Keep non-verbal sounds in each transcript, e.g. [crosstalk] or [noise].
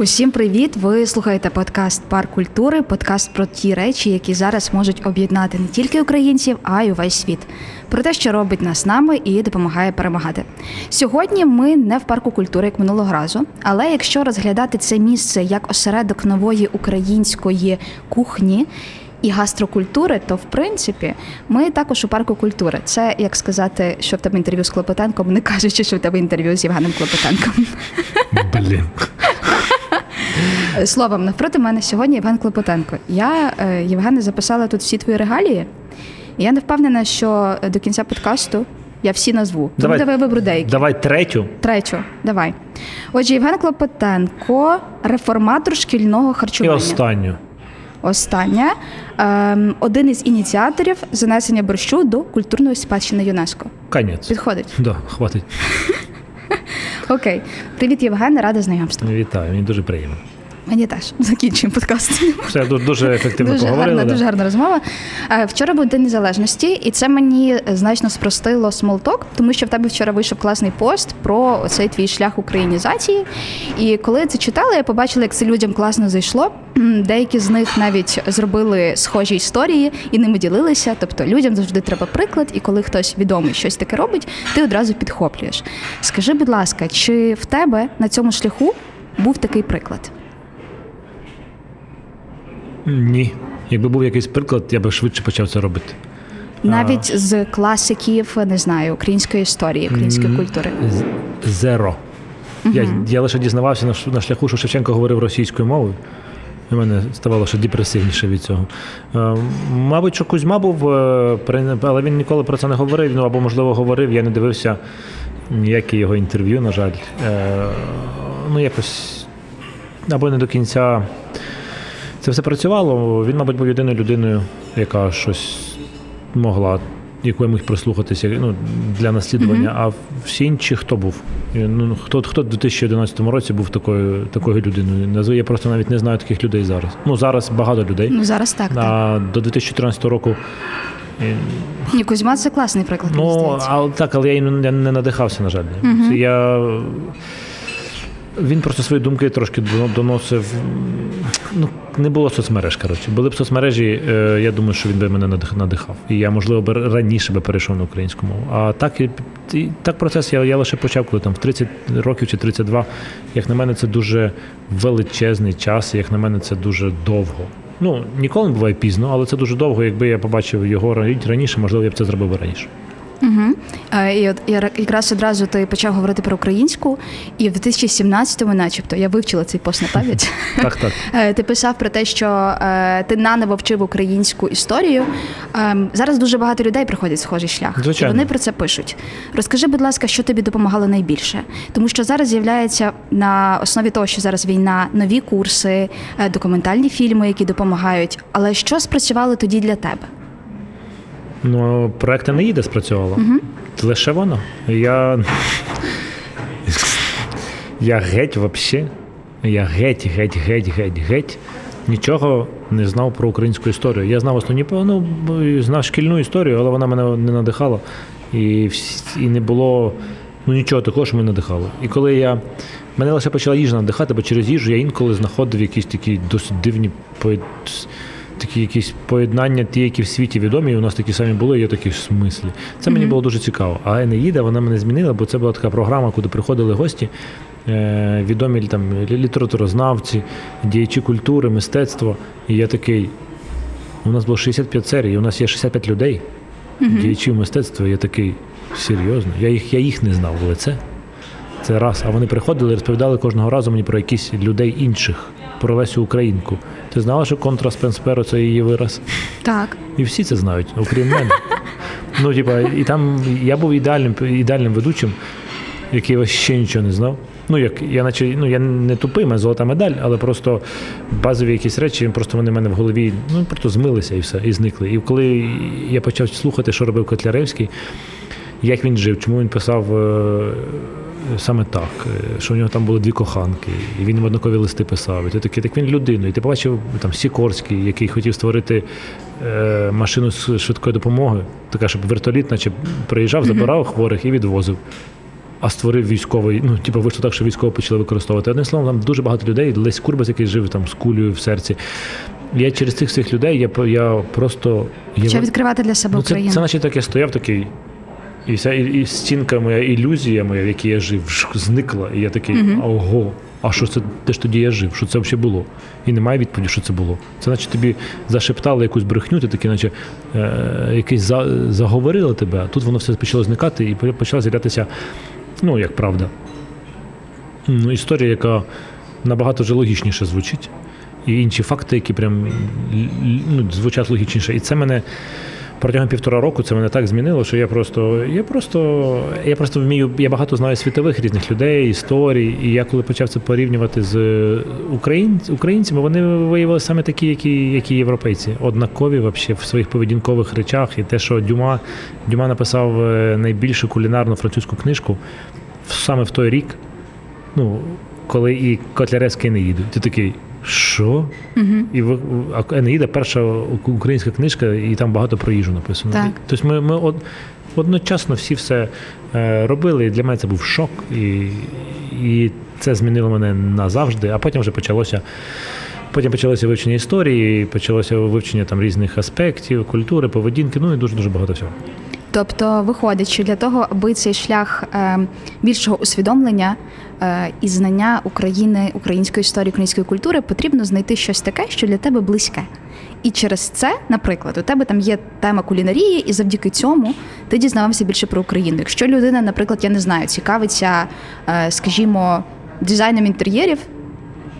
Усім привіт! Ви слухаєте подкаст Парк культури, подкаст про ті речі, які зараз можуть об'єднати не тільки українців, а й увесь світ. Про те, що робить нас нами і допомагає перемагати. Сьогодні ми не в парку культури, як минулого разу, але якщо розглядати це місце як осередок нової української кухні. І гастрокультури, то в принципі ми також у парку культури. Це як сказати, що в тебе інтерв'ю з Клопотенком, не кажучи, що в тебе інтерв'ю з Євгеном Клопотенком. Блін. Словом, навпроти мене сьогодні Євген Клопотенко. Я е, Євгене записала тут всі твої регалії. і Я не впевнена, що до кінця подкасту я всі назву. Тому давай виберу деякі. Давай третю. Третю, давай. Отже, Євген Клопотенко, реформатор шкільного харчування. І останню. Остання ем, один із ініціаторів занесення борщу до культурної спадщини ЮНЕСКО. Конець. Підходить? Да, хватить. [laughs] Окей. Привіт, Євген, рада знайомству. Вітаю, мені дуже приємно. Мені теж закінчуємо подкаст. Все дуже ефективно дуже поговорили. Гарна, да. Дуже гарна розмова. Е, Вчора був День Незалежності, і це мені значно спростило small talk, тому що в тебе вчора вийшов класний пост про цей твій шлях українізації. І коли я це читала, я побачила, як це людям класно зайшло. Деякі з них навіть зробили схожі історії і ними ділилися. Тобто людям завжди треба приклад, і коли хтось відомий щось таке робить, ти одразу підхоплюєш. Скажи, будь ласка, чи в тебе на цьому шляху був такий приклад? Ні. Якби був якийсь приклад, я би швидше почав це робити. Навіть з класиків, не знаю, української історії, української культури. Зеро. Я, я лише дізнавався на, на шляху, що Шевченко говорив російською мовою. І мене ставало ще депресивніше від цього. Е, мабуть, що Кузьма був, е, але він ніколи про це не говорив. Ну або, можливо, говорив. Я не дивився ніяке його інтерв'ю, на жаль. Е, ну, якось або не до кінця це все працювало. Він, мабуть, був єдиною людиною, яка щось могла, яку я міг прислухатися ну, для наслідування. А всі інші хто був? Ну, хто, хто в 2011 році був такою, такою людиною? Я просто навіть не знаю таких людей зараз. Ну, зараз багато людей. Ну зараз так. так. До 2014 року. Ні, Кузьма це класний приклад. Ну, але так, але я і не, надихався, на жаль. Це я... Він просто свої думки трошки доносив. Ну, не було соцмереж, коротше. Були б соцмережі, е, я думаю, що він би мене надих- надихав. І я, можливо, би раніше би перейшов на українську мову. А так, і, і так процес я, я лише почав, коли там в 30 років чи 32. Як на мене, це дуже величезний час, і як на мене, це дуже довго. Ну, ніколи не буває пізно, але це дуже довго. Якби я побачив його ра- раніше, можливо, я б це зробив би раніше. Угу. І от я якраз одразу ти почав говорити про українську, і в 2017-му, начебто, я вивчила цей пост на пам'ять. [laughs] Так, так. Е, Ти писав про те, що е, ти наново вчив українську історію. Ем, Зараз дуже багато людей проходять схожий шлях, Звичайно. і вони про це пишуть. Розкажи, будь ласка, що тобі допомагало найбільше? Тому що зараз з'являється на основі того, що зараз війна, нові курси, документальні фільми, які допомагають. Але що спрацювало тоді для тебе? Ну, проект Енеїда спрацювало. Лише воно. Я. Я геть вообще. Я геть, геть, геть, геть, геть. Нічого не знав про українську історію. Я знав основні ну, знав шкільну історію, але вона мене не надихала. І, і не було ну, нічого такого, що мене надихало. І коли я. Мене лише почала їжа надихати, бо через їжу я інколи знаходив якісь такі досить дивні такі якісь поєднання, ті, які в світі відомі, і у нас такі самі були, і я такі в смислі. Це мені було дуже цікаво. А Енеїда вона мене змінила, бо це була така програма, куди приходили гості, е, відомі там літературознавці, діячі культури, мистецтва. І я такий. У нас було 65 серій, у нас є 65 людей, діячів мистецтва. Я такий серйозно. Я їх, я їх не знав в лице. Це раз. А вони приходили і розповідали кожного разу мені про якісь людей інших, про Лесю Українку. Ти знала, що контра Спенсперо це її вираз? Так. І всі це знають, окрім мене. Ну, типа, і там я був ідеальним, ідеальним ведучим. який вообще нічого не знав. Ну, як я наче, ну я не тупий, мене золота медаль, але просто базові якісь речі, просто вони в мене в голові ну, просто змилися і все, і зникли. І коли я почав слухати, що робив Котляревський, як він жив, чому він писав е, саме так, е, що в нього там були дві коханки, і він їм однакові листи писав. І ти такий, так він людина. І ти побачив там Сікорський, який хотів створити е, машину з швидкої допомоги, така, щоб вертоліт, наче приїжджав, забирав хворих і відвозив. А створив військовий, ну типу вийшло так, що військово почали використовувати. Одним словом, там дуже багато людей. Лесь Курбас, який жив там з кулею в серці. Я через цих всіх людей я, я просто я, Що відкривати для себе ну, це, Україну? це наче так я стояв такий. І вся і, і стінка моя, ілюзія моя, в якій я жив, зникла. І я такий, ого, а що це де ж тоді я жив? Що це взагалі було? І немає відповіді, що це було. Це наче тобі зашептали якусь брехню, ти такий, наче е, якийсь за, заговорили тебе, а тут воно все почало зникати і почала з'являтися, ну, як правда. Ну, історія, яка набагато вже логічніше звучить. І інші факти, які прям ну, звучать логічніше. І це мене протягом півтора року це мене так змінило, що я просто, я просто, я просто вмію, я багато знаю світових різних людей, історій. І я коли почав це порівнювати з україн, українцями, вони виявилися саме такі, які, які європейці, однакові вообще в своїх поведінкових речах. І те, що Дюма, Дюма написав е, найбільшу кулінарну французьку книжку саме в той рік, ну, коли і Котляревський не їде. Ти такий. Що? Угу. І Енеїда перша українська книжка, і там багато про їжу написано. Так. Тобто ми, ми од, одночасно всі все е, робили, і для мене це був шок, і, і це змінило мене назавжди, а потім вже почалося. Потім почалося вивчення історії, почалося вивчення там різних аспектів, культури, поведінки, ну і дуже дуже багато всього. Тобто виходить, що для того, аби цей шлях е, більшого усвідомлення і знання України, української історії, української культури, потрібно знайти щось таке, що для тебе близьке. І через це, наприклад, у тебе там є тема кулінарії, і завдяки цьому ти дізнавався більше про Україну. Якщо людина, наприклад, я не знаю, цікавиться, е, скажімо, дизайном інтер'єрів,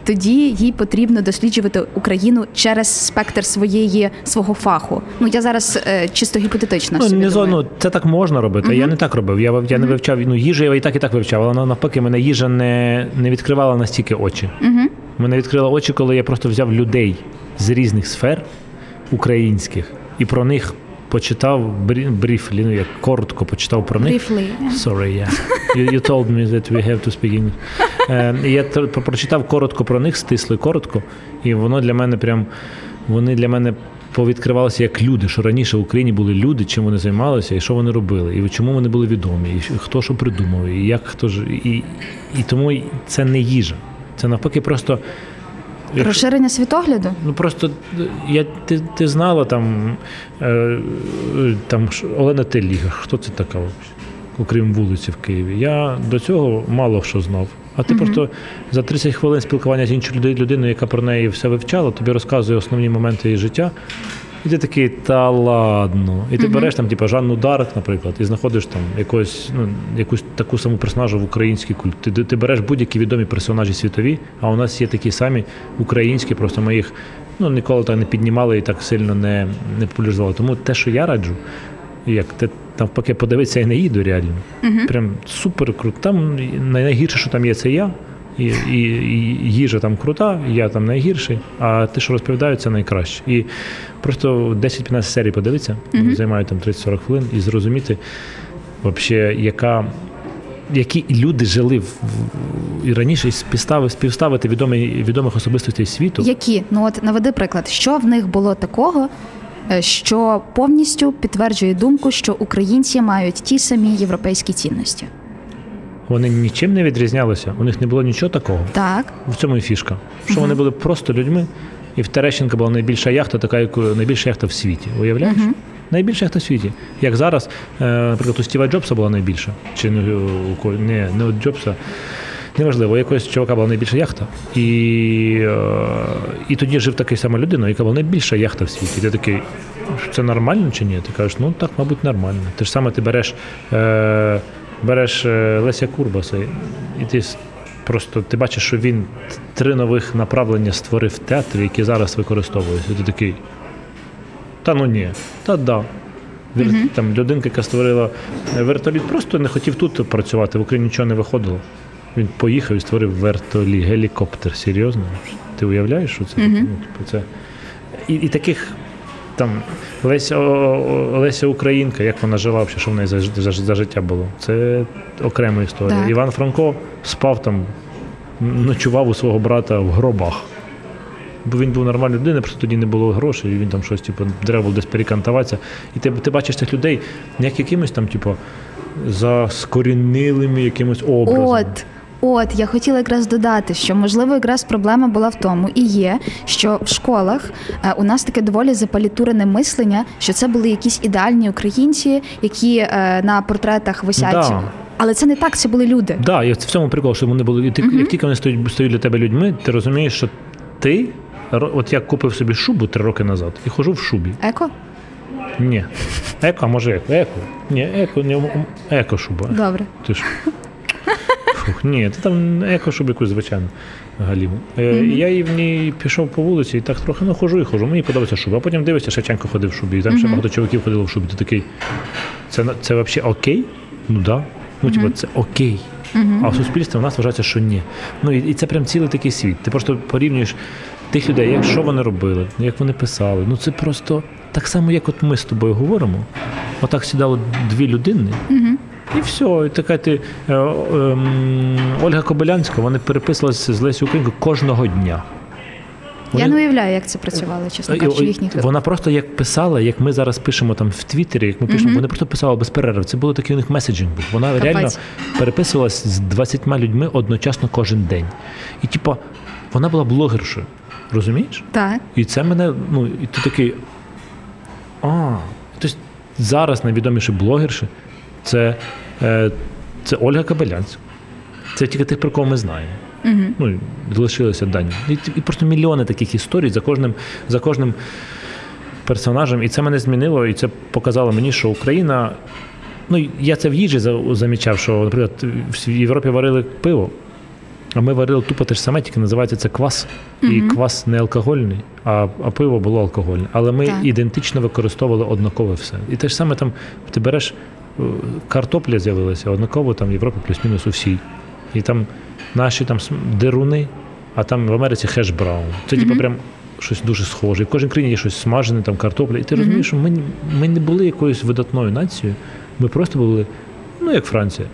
тоді їй потрібно досліджувати Україну через спектр своєї свого фаху. Ну я зараз е, чисто гіпотетично Ну, собі не думаю. ну, це так можна робити. Я не так робив. Я, я не вивчав ну, їжу, я і так і так вивчав, але навпаки, мене їжа не, не відкривала настільки очі. Угу. Мене відкрила очі, коли я просто взяв людей з різних сфер українських і про них почитав бріфлі, ну як коротко почитав про них. Briefly. Sorry, yeah. You, you told me that we have to speak English. Е, я прочитав коротко про них, стисло і коротко, і воно для мене прям вони для мене повідкривалися як люди, що раніше в Україні були люди, чим вони займалися, і що вони робили, і чому вони були відомі, і хто що придумав, і як хто ж і, і тому це не їжа. Це навпаки просто. Якщо- Розширення світогляду? Ну просто я ти, ти знала там, е, там Олена Теліга, хто це така, окрім вулиці в Києві. Я до цього мало що знав. А ти просто за 30 хвилин спілкування з іншою людиною, яка про неї все вивчала, тобі розказує основні моменти її життя. І ти такий, та ладно. І ти береш там, типу, Жанну Дарк, наприклад, і знаходиш там якось, ну, якусь таку саму персонажу в українській культурі. Ти, ти береш будь-які відомі персонажі світові, а у нас є такі самі українські, просто ми їх ну, ніколи так не піднімали і так сильно не, не популяризували. Тому те, що я раджу, як ти навпаки подивитися і не їду реально. Прям супер круто. Там найгірше, що там є, це я. І, і, і їжа там крута, я там найгірший, а те, що розповідають, це найкраще. І просто 10-15 серій подивитися, вони займають там 30-40 хвилин, і зрозуміти, вообще, яка, які люди жили в, і раніше, і співставити, співставити відомі, відомих особистостей світу. Які? Ну от наведи приклад, що в них було такого, е, що повністю підтверджує думку, що українці мають ті самі європейські цінності. Вони нічим не відрізнялися, у них не було нічого такого. Так, В цьому і фішка. Що вони були просто людьми, і в Терещенка була найбільша яхта, така як найбільша яхта в світі. Уявляєш? Найбільша яхта в світі. Як зараз, е, наприклад, у Стіва Джобса була найбільша. Чи не у не, не у Джобса. Неважливо, у якогось чувака була найбільша яхта. І, е, і тоді жив такий сама людина, яка була найбільша яхта в світі. Ти такий, це нормально чи ні? Ти кажеш, ну так, мабуть, нормально. Те ж саме ти береш, е, береш е, Леся Курбаса, і- ти просто ти бачиш, що він три нових направлення створив в театрі, які зараз використовуються. І ти такий. Та ну ні, та да. Вер- Там людинка, яка створила вертоліт, просто не хотів тут працювати, в Україні нічого не виходило. Він поїхав і створив вертоліт, гелікоптер. Серйозно? Ти уявляєш, що це? Ну, типу, це... І, і таких там Леся, Леся Українка, як вона жила, що в неї за, за, за життя було. Це окрема історія. Так. Іван Франко спав там, ночував у свого брата в гробах. Бо він був нормальною людиною, просто тоді не було грошей, і він там щось, типу, треба було десь перекантуватися. І ти, ти бачиш цих людей як якимось там, типу, заскорінилими якимось образом. От. От я хотіла якраз додати, що можливо якраз проблема була в тому і є, що в школах е, у нас таке доволі запалітурене мислення, що це були якісь ідеальні українці, які е, на портретах висять. Да. Але це не так, це були люди. Так, да, і в цьому прикол, що вони були. І ти, як тільки вони стають, стають для тебе людьми, ти розумієш, що ти, от я купив собі шубу три роки назад і хожу в шубі. Еко? Ні. Еко, а може еко? Еко. Ні, еко, не еко шуба. Добре. Ти ж. Ні, ти там еко шубу якусь звичайну галіму. І Я і в ній пішов по вулиці і так трохи ну хожу і хожу. Мені подобається шуба. А потім дивишся, Шевченко ходив в шубі, і там ще багато чоловіків ходило в шубі. Ти такий. Це, це взагалі окей? Ну да. Ну, типу, це окей. А в суспільстві в нас вважається, що ні. Ну і, і це прям цілий такий світ. Ти просто порівнюєш тих людей, як що вони робили, як вони писали. Ну це просто так само, як от ми з тобою говоримо. Отак сідало дві людини. І все, і така ти е, ем, Ольга Кобилянська, вони переписувалися з Лесі Українкою кожного дня. Я не уявляю, як це працювало, чесно кажучи, і- їхніх Вона просто як писала, як ми зараз пишемо там в Твіттері, як ми пишемо, вони просто писали без перерв. Це було такий у них меседжинг був. Вона Капець. реально переписувалась з 20 людьми одночасно кожен день. І типу, вона була блогершою. Розумієш? Так. І це мене, ну, і ти такий. А, тобто зараз найвідоміші блогерші це, е, це Ольга Кабелянська. Це тільки тих, про кого ми знаємо. Угу. Ну, і залишилися дані. І, і просто мільйони таких історій за кожним, за кожним персонажем. І це мене змінило, і це показало мені, що Україна. Ну, я це в їжі замічав, що, наприклад, в Європі варили пиво, а ми варили тупо те ж саме, тільки називається це квас. І квас не алкогольний, а, а пиво було алкогольне. Але ми Так. ідентично використовували однакове все. І те ж саме там ти береш картопля з'явилася, однаково там в Європі плюс-мінус у всій. І там наші там деруни, а там в Америці хеш браун. Це типу прям щось дуже схоже. І в кожній країні є щось смажене, там картопля. І ти розумієш, що ми, ми не були якоюсь видатною нацією, ми просто були, ну як Франція,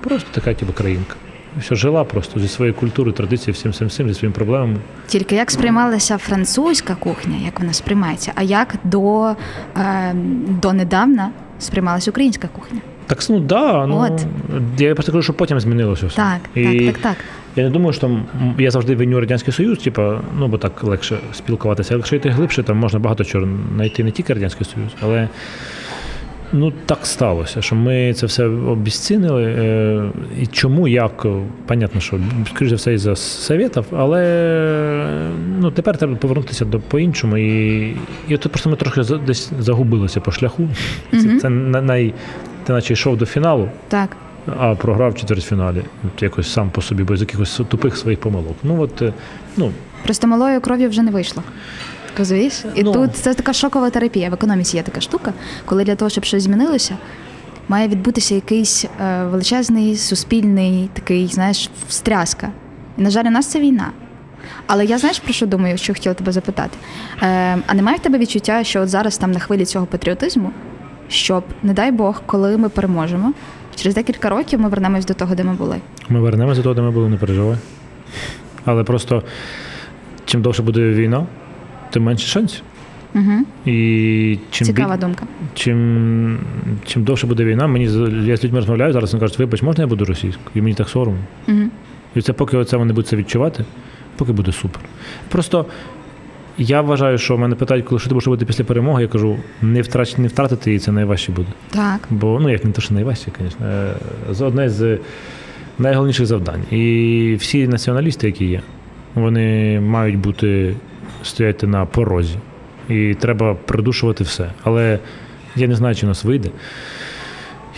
просто така типу країнка. Все жила просто зі своєю культурою, традицією, всім всім всім, зі своїми проблемами. Тільки як сприймалася французька кухня, як вона сприймається, а як до, е, донедавна сприймалася українська кухня? Так, ну да, ну От. я просто кажу, що потім змінилося все. Так, І так, так, так. Я не думаю, що там я завжди виню Радянський Союз, типа, ну бо так легше спілкуватися. Якщо йти глибше, там можна багато чого знайти не тільки Радянський Союз, але ну так сталося, що ми це все обіцінили. Е, і чому, як, понятно, що скоріше за все із-за совєтів, але ну, тепер треба повернутися до по-іншому. І, і от просто ми трохи десь загубилися по шляху. Це, це на- най, ти наче йшов до фіналу. Так. А програв в четвертьфіналі. Якось сам по собі, без якихось тупих своїх помилок. Ну от е, ну Просто малою кров'ю вже не вийшло. Розумієш? І Ну. тут це така шокова терапія. В економіці є така штука, коли для того, щоб щось змінилося, має відбутися якийсь е, величезний суспільний такий, знаєш, встряска. І, на жаль, у нас це війна. Але я знаєш про що думаю, що хотіла тебе запитати? Е, а немає в тебе відчуття, що от зараз там на хвилі цього патріотизму, щоб, не дай Бог, коли ми переможемо, через декілька років ми вернемось до того, де ми були. ми вернемося до того, де ми були, не переживай. Але просто чим довше буде війна, тим менше шансів. Угу. І чим Цікава біль- думка. чим, чим довше буде війна, мені з- я з людьми розмовляю зараз, вони кажуть, вибач, можна я буду російською? І мені так соромно. Угу. І це поки оце вони будуть це відчувати, поки буде супер. Просто я вважаю, що мене питають, коли що ти будеш робити після перемоги, я кажу, не втрач, не втратити її, це найважче буде. Так. Бо ну як не те, що найважче, звісно, е, одне з найголовніших завдань. І всі націоналісти, які є, вони мають бути стояти на порозі. І треба придушувати все. Але я не знаю, чи в нас вийде.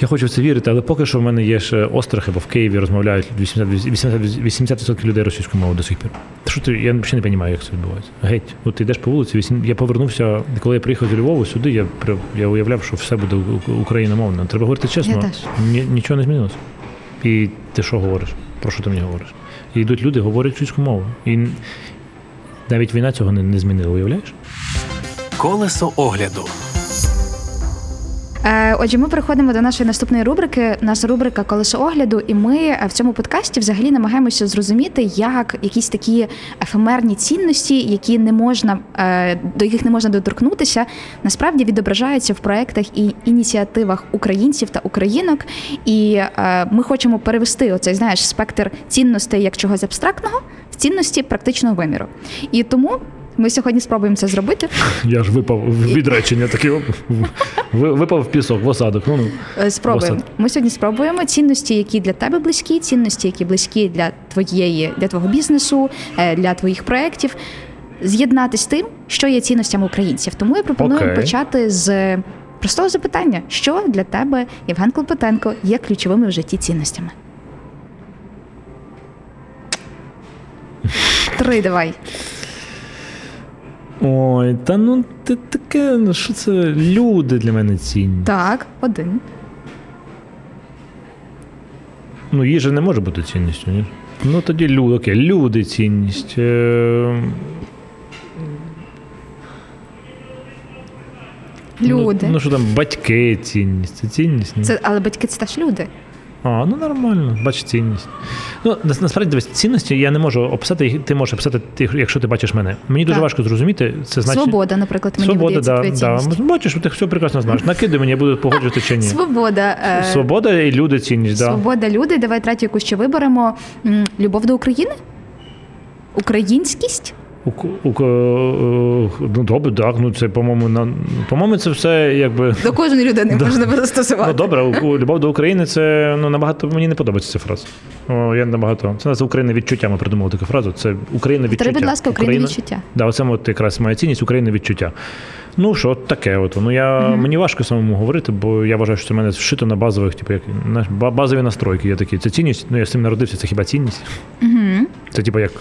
Я хочу в це вірити, але поки що в мене є ще острахи, бо в Києві розмовляють 80%, 80%, 80% людей російською мовою до сих пір. Що ти, я взагалі не розумію, як це відбувається. Геть, от ти йдеш по вулиці, я повернувся, коли я приїхав з Львову сюди, я, я уявляв, що все буде у- україномовно. Треба говорити чесно, Я теж. ні- нічого не змінилося. І ти що говориш? Про що ти мені говориш? І йдуть люди, говорять російську мову. І навіть війна цього не, не змінила, уявляєш? Колесо огляду. Е, Отже, ми переходимо до нашої наступної рубрики. Нас рубрика Колесо огляду, і ми е, в цьому подкасті взагалі намагаємося зрозуміти, як якісь такі ефемерні цінності, які не можна е, до яких не можна доторкнутися, насправді відображаються в проектах і ініціативах українців та українок. І ми хочемо перевести оцей знаєш спектр цінностей як чогось абстрактного в цінності практичного виміру. І тому. Ми сьогодні спробуємо це зробити. Я ж випав від речення, такий випав в пісок, в осадок. Ну, ну. Е, Спробуємо. Осад. Ми сьогодні спробуємо цінності, які для тебе близькі, цінності, які близькі для твоєї, для твого бізнесу, е, для твоїх проєктів, з'єднати з тим, що є цінностями українців. Тому я пропоную Окей. почати з простого запитання: що для тебе, Євген Клопотенко, є ключовими в житті цінностями? Три давай. Ой, та ну ти таке, ну що це люди для мене цінні. Так, один. Ну, їжа не може бути цінністю, ні? Ну тоді люди, окей, люди цінність. Е, Люди. Ну, ну що там, батьки цінність. Це цінність? Ні? Це, але батьки це теж люди. А, ну нормально, бач цінність. Ну, насправді дивись, цінності я не можу описати, ти можеш описати, ти- якщо ти бачиш мене. Мені дуже Так. важко зрозуміти, це значить. Свобода, наприклад, мені Свобода, да, да. Бачиш, ти все прекрасно знаєш. Накидай мені, я буду погоджувати чи ні. Свобода. е, Свобода і люди цінність. Да. Свобода люди. Давай третю яку ще виберемо. Любов до України? Українськість? У, у, у, ну добре, так. Ну це, по-моєму, на по-моєму, це все якби. До кожної людини [laughs] Да. можна Ну застосувати. добре, у- у любов до України це ну набагато мені не подобається ця фраза. О, я набагато. Це назва Україна відчуття. Ми придумали таку фразу. Це Україна відчуття. Повтори, будь ласка, Україна відчуття. Да, оце от якраз моя цінність Україна відчуття. Ну що, таке. От. Ну я мені важко самому говорити, бо я вважаю, що це в мене вшито на базових, типу, як базові настройки. Є такі. Це цінність. Ну я з цим народився. Це хіба цінність? Угу. Це типу як.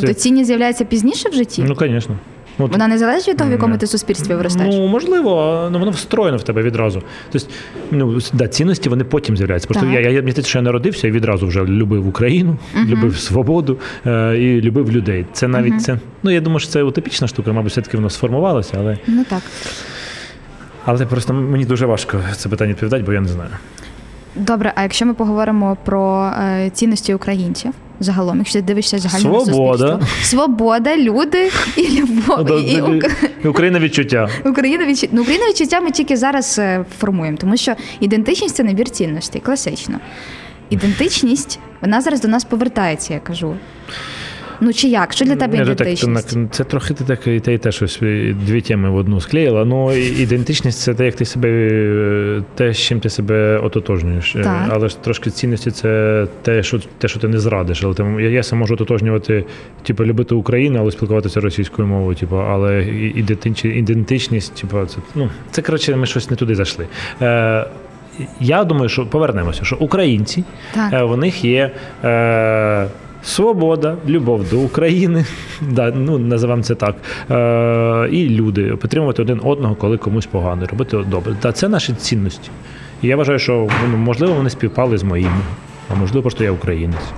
Тобто цінність з'являється пізніше в житті? Ну, звісно. Ну, Вона не залежить від того, в якому ти суспільстві виростаєш? Ну, можливо, ну воно встроєно в тебе відразу. Тобто, ну, да, цінності вони потім з'являються. Просто Так. я, я, мені що я народився і відразу вже любив Україну, любив свободу е, і любив людей. Це навіть це. Ну, я думаю, що це утопічна штука, мабуть, все-таки воно сформувалося, але, Ну так. але просто мені дуже важко це питання відповідати, бо я не знаю. Добре, а якщо ми поговоримо про е, цінності українців загалом, якщо ти дивишся загальне Свобода. суспільство. Свобода, люди і любов. І, і І Україна відчуття. Україна відчуття. Ну, Україна відчуття ми тільки зараз е, формуємо, тому що ідентичність це набір цінностей, класично. Ідентичність, вона зараз до нас повертається, я кажу. Ну чи як? Що для тебе Я ідентичність? це трохи ти так і те, і те щось дві теми в одну склеїла. Ну, ідентичність це те, як ти себе, е, те, з чим ти себе ототожнюєш. Е, Так. Але ж трошки цінності це те, що, те, що ти не зрадиш. Але ти, я, я сам можу ототожнювати, типу, любити Україну, але спілкуватися російською мовою. Типу, але і- ідентичність, типу, це, ну, це коротше, ми щось не туди зайшли. Е, я думаю, що повернемося, що українці Так. Е, В них є е, свобода, любов до України, [laughs] да, ну, називаємо це так. Е, і люди підтримувати один одного, коли комусь погано, робити добре. Та це наші цінності. І я вважаю, що ну, можливо вони співпали з моїми, а можливо, просто я українець.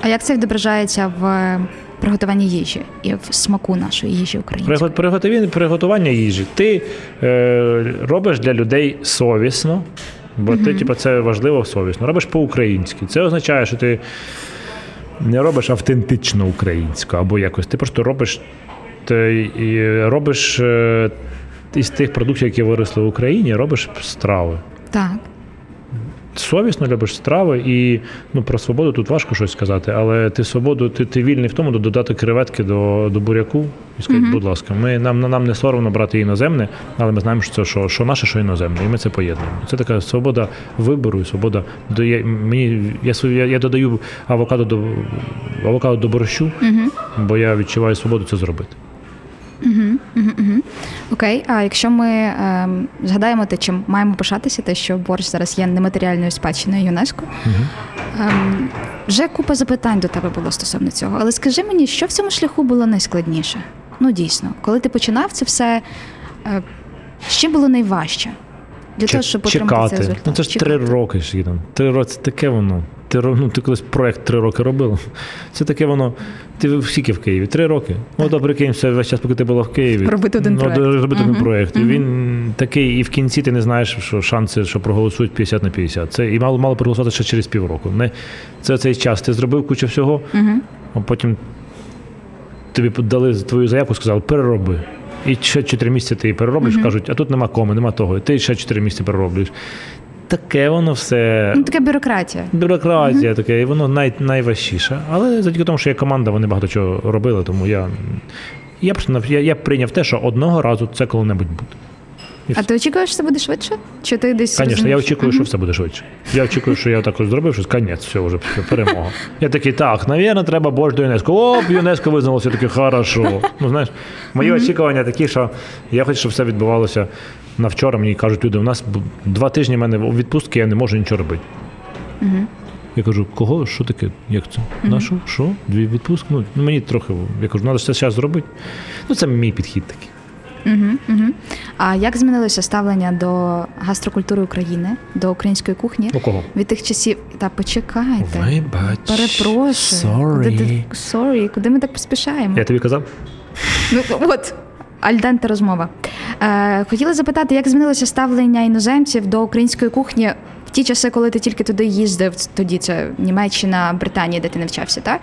А як це відображається в приготуванні їжі і в смаку нашої їжі української? Пригот- Приготові- Приготування їжі. Ти е, робиш для людей совісно, бо ти, типу, це важливо совісно. Робиш по-українськи. Це означає, що ти не робиш автентично українську або якось. Ти просто робиш, ти, робиш е, із тих продуктів, які виросли в Україні, робиш страви. Так. Совісно любиш страви, і ну про свободу тут важко щось сказати, але ти свободу, ти, ти вільний в тому до додати креветки до, до буряку і сказати, будь ласка, ми нам нам не соромно брати іноземне, але ми знаємо, що це що, що наше, що іноземне, і ми це поєднуємо. Це така свобода вибору, і свобода до я, мені. Я, я, я додаю авокадо до авокадо до борщу, Угу. бо я відчуваю свободу це зробити. Окей, а якщо ми е, згадаємо те, чим маємо пишатися, те, що борщ зараз є нематеріальною спадщиною ЮНЕСКО. е, вже купа запитань до тебе було стосовно цього. Але скажи мені, що в цьому шляху було найскладніше? Ну дійсно, коли ти починав це все, е, що було найважче для того, щоб Чекати. цей результат? Ну це ж три роки ж там. Три роки це таке воно. Ти, ну, ти колись проект три роки робила. [laughs] Це таке воно. Ти скільки в Києві? Три роки. Ну, добре, прикинь, весь час, поки ти була в Києві. Робити один ну, проект. Робити один Мгм. проект. І він такий, і в кінці ти не знаєш, що шанси, що проголосують 50 на 50. Це і мало мало проголосувати ще через півроку. Не, це цей час. Ти зробив кучу всього, Мгм. а потім тобі дали твою заявку, сказали, перероби. І ще 4 місяці ти її перероблюєш, кажуть, а тут нема коми, нема того. І ти ще 4 місяці перероблюєш. Таке воно все. Ну, Таке бюрократія. Бюрократія таке, і воно най, найважчіше. Але завдяки тому, що є команда, вони багато чого робили, тому я, я, просто я, я прийняв те, що одного разу це коли-небудь буде. А ти очікуєш, що це буде швидше? Чи ти десь Звісно, я очікую, що все буде швидше. Я очікую, що я також зробив щось, конець, все, вже перемога. Я такий, так, навірно, треба борщ до ЮНЕСКО. Оп, ЮНЕСКО визнало, все таки хорошо. Ну, знаєш, мої очікування такі, що я хочу, щоб все відбувалося на вчора. Мені кажуть, люди, у нас два тижні в мене відпустки, я не можу нічого робити. Я кажу, кого? Що таке? Як це? На що? Що? Дві відпустки? Ну, мені трохи. Я кажу, треба це зараз зробити. Ну, це мій підхід такий. Угу, угу. А як змінилося ставлення до гастрокультури України, до української кухні? У кого? Від тих часів. Та почекайте. Вибач. Перепрошую. Куди, sorry, куди ми так поспішаємо? Я тобі казав? Ну, от. Альденте розмова. Е, хотіла запитати, як змінилося ставлення іноземців до української кухні в ті часи, коли ти тільки туди їздив, тоді це Німеччина, Британія, де ти навчався, так?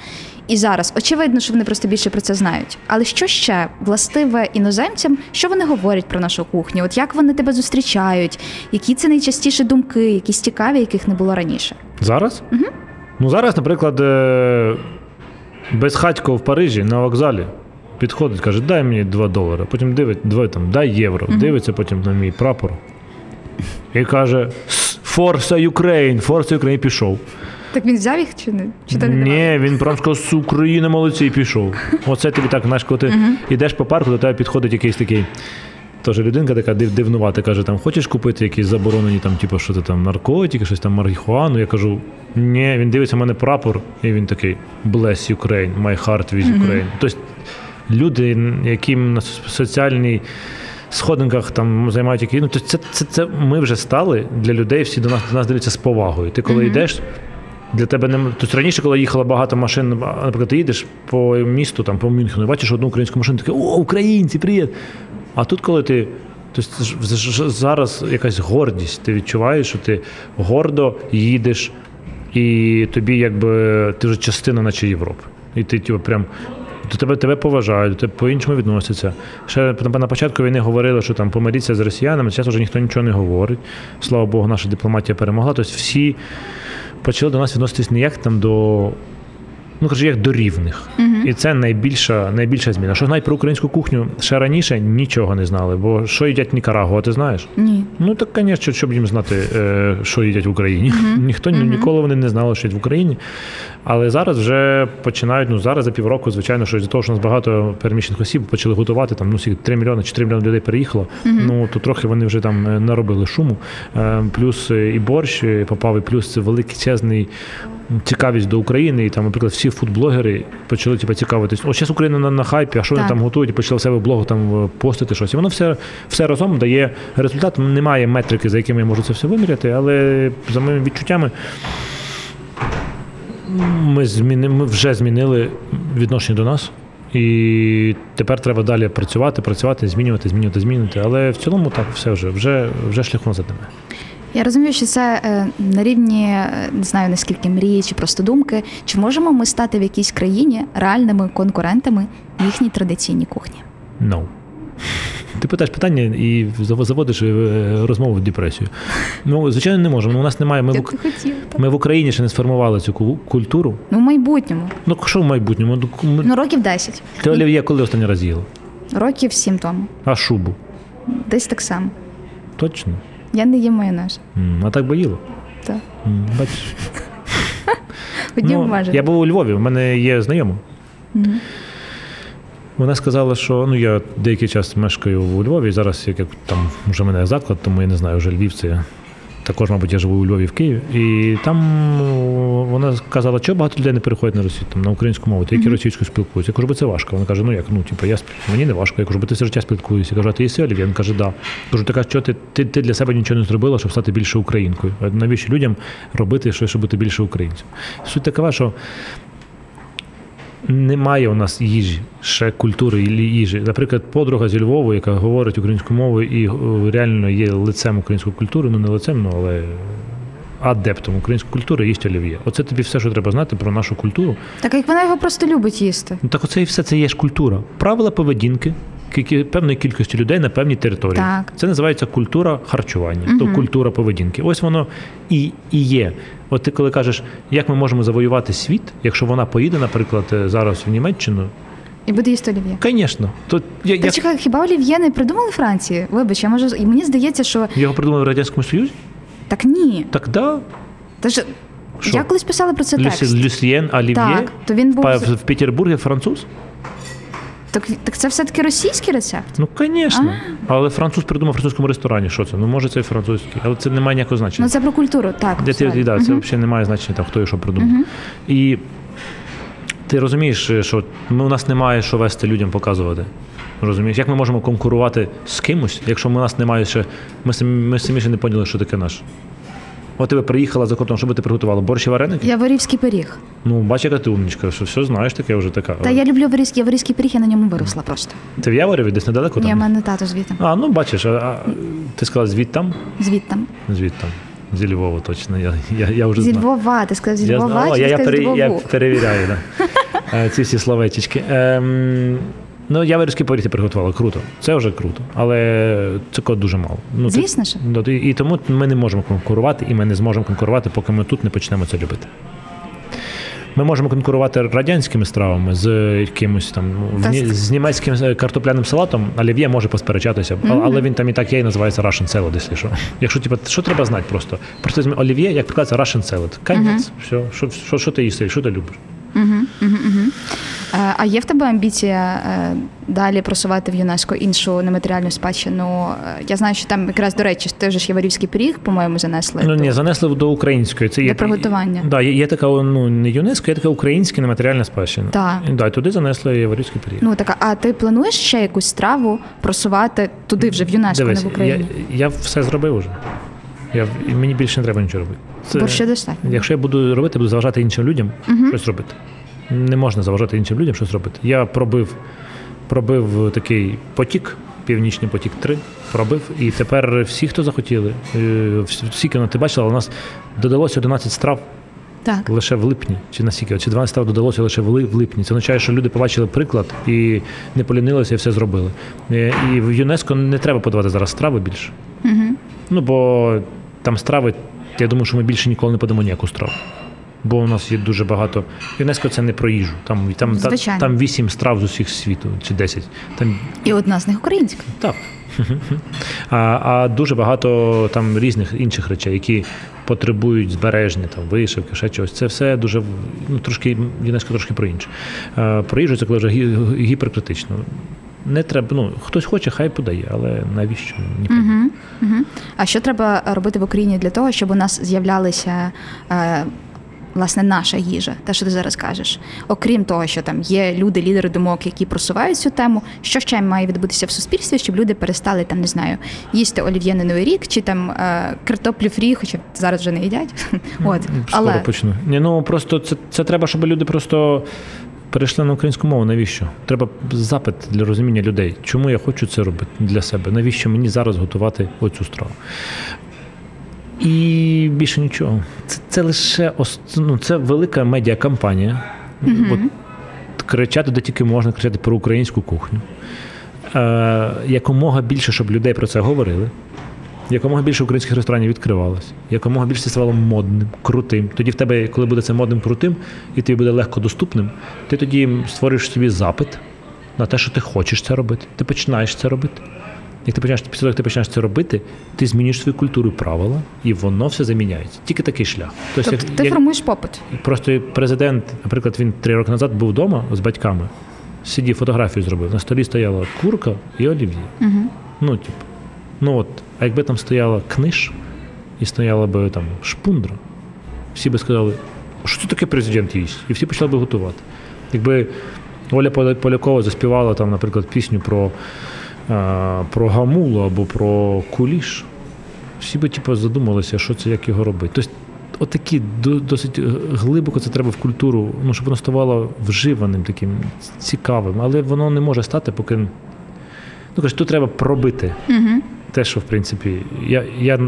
І зараз очевидно, що вони просто більше про це знають. Але що ще властиве іноземцям, що вони говорять про нашу кухню? От як вони тебе зустрічають? Які це найчастіші думки, якісь цікаві, яких не було раніше? Зараз? Угу. Ну зараз, наприклад, е, безхатько в Парижі на вокзалі підходить, каже, дай мені 2 долари. Потім дивить, два, там, дай євро. Дивиться потім на мій прапор. І каже: Forza Ukraine, Forza Ukraine пішов. Так він взяв їх чи не? Чи то не давав? Ні, він прям сказав, «С України молодці і пішов. Оце тобі так, знаєш, коли ти йдеш по парку, до тебе підходить якийсь такий. Тож людинка така див, дивнувата, каже, там, хочеш купити якісь заборонені, там, типу, що ти там, наркотики, щось там, марихуану. Я кажу, ні, він дивиться в мене прапор, і він такий Bless Ukraine, my heart with Ukraine. Тобто люди, які на соціальній сходинках там займають які. Ну, тобто це, це, це ми вже стали для людей, всі до нас, до нас дивляться з повагою. Ти коли йдеш, для тебе не тобто раніше, коли їхало багато машин, наприклад, ти їдеш по місту, там по Мюнхену, бачиш одну українську машину, таке о, українці, привіт! А тут, коли ти. Тобто зараз якась гордість. Ти відчуваєш, що ти гордо їдеш, і тобі якби ти вже частина, наче Європи. І ти типу, прям до тебе тебе поважають, до тебе по-іншому відносяться. Ще на початку війни говорили, що там помиріться з росіянами, зараз вже ніхто нічого не говорить. Слава Богу, наша дипломатія перемогла. Тобто всі почали до нас відноситись не як там до. Ну, каже, як до рівних. І це найбільша, найбільша зміна. Що знають про українську кухню ще раніше нічого не знали. Бо що їдять Нікарагуа, ти знаєш? Ні. Ну так, звісно, щоб їм знати, е, що їдять в Україні. [laughs] Ніхто ні- ніколи вони не знали, що їдять в Україні. Але зараз вже починають, ну зараз за півроку, звичайно, що з того, що у нас багато переміщених осіб почали готувати, там ну 3 мільйони, 4 мільйони людей переїхало. Ну то трохи вони вже там е, наробили шуму. Е, Плюс і борщ е, попав, і плюс це величезний. Цікавість до України, і там, наприклад, всі фудблогери почали типу, цікавитись. О, зараз Україна на, на хайпі, а що вони там готують, і почали в себе в блогу там е, постити щось. І воно все, все разом дає результат. Немає метрики, за якими я можу це все виміряти, але за моїми відчуттями ми, зміни, ми вже змінили відношення до нас. І тепер треба далі працювати, працювати, змінювати, змінювати, змінювати. Але в цілому так все вже, вже, вже шляху назад немає. Я розумію, що це е, на рівні е, не знаю наскільки мрії чи просто думки. Чи можемо ми стати в якійсь країні реальними конкурентами їхній традиційній кухні? No. Ти питаєш питання і заводиш е, розмову в депресію. Ну, звичайно, не можемо. Ну, У нас немає. Ми в, Я хотів. ми в Україні ще не сформували цю культуру. Ну, в майбутньому. Ну, що в майбутньому? Ну, ми- Ну, років 10. Ти олів'є коли останній раз їла? Років 7 тому. А шубу? Десь так само. Точно? Я не їм майонез. А так би їла? Так. Бачиш. [laughs] Ну, я був у Львові, в мене є знайомий. Вона сказала, що ну я деякий час мешкаю у Львові. Зараз як як там вже в мене заклад, тому я не знаю, вже Львів це. Також, мабуть, я живу у Львові в Києві. І там вона сказала, що багато людей не переходять на російську, там, на українську мову, тільки російською спілкуються. Я кажу, бо це важко. Вона каже, ну як, ну типу, я мені не важко. Я кажу, бо ти все життя спілкуєшся. Я кажу, а ти єси? Він каже, да. Кажу, така що ти, ти, ти для себе нічого не зробила, щоб стати більше українкою. Навіщо людям робити щось, щоб бути більше українцем? Суть така, що немає у нас їжі, ще культури і їжі. Наприклад, подруга зі Львову, яка говорить українською мовою і о, реально є лицем української культури, ну не лицем, ну але адептом української культури їсть олів'є. Оце тобі все, що треба знати про нашу культуру. Так як вона його просто любить їсти. Ну так оце і все це є ж культура. Правила поведінки. Певної кількості людей на певній території. Так. Це називається культура харчування, то культура поведінки. Ось воно і, і є. От ти коли кажеш, як ми можемо завоювати світ, якщо вона поїде, наприклад, е, зараз в Німеччину, І буде їсти олів'є. Звісно. То я, Та я, чекай, хіба олів'є не придумали Франції? Вибач, я можу. І мені здається, що його придумали в Радянському Союзі? так ні. Так да. Та ж Що? я колись писала про це Люсі, текст. Люсьєн Олів'є Так, то він був в, в Петербургі француз? Так, так це все-таки російський рецепт. Ну, звісно. Але француз придумав в французькому ресторані. Що це? Ну, може, це і французький, але це не має ніякого значення. Ну це про культуру, так. Де ти, да, це взагалі не має значення, там, хто і що придумав. І ти розумієш, що ми, у нас немає що вести людям показувати. Розумієш, як ми можемо конкурувати з кимось, якщо ми у нас немає ще. Ми самі, ми самі ще не поняли, що таке наш. От ти би приїхала за кордон, що би ти приготувала? Борщ і вареники? Яворівський пиріг. Ну, бач, яка ти умничка, що все знаєш таке вже така. Та я люблю яворівський, яворівський пиріг, я на ньому виросла просто. Ти в Яворові десь недалеко Ні, в там? мене тато звідти. А, ну бачиш, а, а, ти сказала звідтам? Звідтам. Звідтам. Зі Львова, точно. Я, я, я вже Зі знаю. Львова, ти сказав зі Львова, я, я, сказав я перевіряю да. [laughs] Е, ці всі словечечки. Ем, ну, я вирізки поріти приготувала, круто. Це вже круто. Але цього дуже мало. Ну, Звісно ж. Ну, і, і тому ми не можемо конкурувати, і ми не зможемо конкурувати, поки ми тут не почнемо це любити. Ми можемо конкурувати радянськими стравами з якимось там ну, в з- німецьким картопляним салатом. Олів'є може посперечатися, а- але він там і так є і називається Russian salad, якщо що. Якщо типу, що треба знати просто? Просто візьми олів'є, як приклад, Russian salad. Конець. Все. Що, що, що ти їсти, що ти любиш? Е, А є в тебе амбіція е, далі просувати в ЮНЕСКО іншу нематеріальну спадщину? Е, Я знаю, що там якраз до речі, теж ж яворівський пиріг, по-моєму, занесли. Ну ні, занесли до української. Це є Для приготування. Да, є, є така ну не ЮНЕСКО, є така українська нематеріальна спадщина. Так. Да, туди занесли Яворівський період. Ну така, а ти плануєш ще якусь страву просувати туди вже в ЮНЕСКо, Дивись, не в Україні? я, я все зробив уже. Я, мені більше не треба нічого робити. Це- Борщу достатньо. Якщо я буду робити, буду заважати іншим людям щось робити. Не можна заважати іншим людям щось робити. Я пробив, пробив такий потік, північний потік 3, пробив. І тепер всі, хто захотіли, е, всі- кіно ти бачила, у нас додалося 11 страв Так. лише в липні, чи наскільки, чи 12 страв додалося лише в липні. Це означає, що люди побачили приклад і не полінилися і все зробили. Е, І в ЮНЕСКО не треба подавати зараз страви більше. Угу. Ну бо там страви, я думаю, що ми більше ніколи не подамо ніяку страву. Бо у нас є дуже багато. ЮНЕСКО це не про їжу. Там, там, та- Звичайно. там 8 страв з усіх світу, чи 10. Там І одна з них українська. так. А, а дуже багато там різних інших речей, які потребують збереження, там вишивки, ще чогось. Це все дуже ну, трошки ЮНЕСКО трошки про інше. Про їжу це коли вже гі- гіперкритично. Не треба, ну хтось хоче, хай подає, але навіщо? Угу. Угу. А що треба робити в Україні для того, щоб у нас з'являлися е, власне наша їжа, те, що ти зараз кажеш? Окрім того, що там є люди, лідери думок, які просувають цю тему, що ще має відбутися в суспільстві, щоб люди перестали там, не знаю, їсти олів'є на новий рік чи там е, картоплю фрі, хоча зараз вже не їдять. [laughs] От Скоро але почну. Ні, ну просто це, це треба, щоб люди просто перейшли на українську мову. Навіщо? Треба запит для розуміння людей. Чому я хочу це робити для себе? Навіщо мені зараз готувати оцю страву? І більше нічого. Це, це лише ну, це велика медіакампанія. От, кричати де тільки можна кричати про українську кухню. Е, якомога більше, щоб людей про це говорили. Якомога більше українських ресторанів відкривалось, якомога більше це ставало модним, крутим. Тоді в тебе, коли буде це модним, крутим, і тобі буде легко доступним, ти тоді створюєш собі запит на те, що ти хочеш це робити. Ти починаєш це робити. Як ти починаєш після того, як ти починаєш це робити, ти змінюєш свою культуру і правила, і воно все заміняється. Тільки такий шлях. Тобто, тобто як- ти як- формуєш попит. Просто президент, наприклад, він три роки назад був вдома з батьками Сидів, фотографію зробив. На столі стояла курка і олів'є. Угу. Ну, типу, ну от, а якби там стояла книж і стояла би там шпундра, всі би сказали, що це таке президент їсть? І всі почали би готувати. Якби Оля Полякова заспівала там, наприклад, пісню про, про гамулу або про куліш, всі би типу, задумалися, що це, як його робити. Тобто, отакі досить глибоко це треба в культуру, ну, щоб воно ставало вживаним, таким цікавим, але воно не може стати, поки. Ну, кажуть, тут треба пробити Угу. те, що в принципі, я, я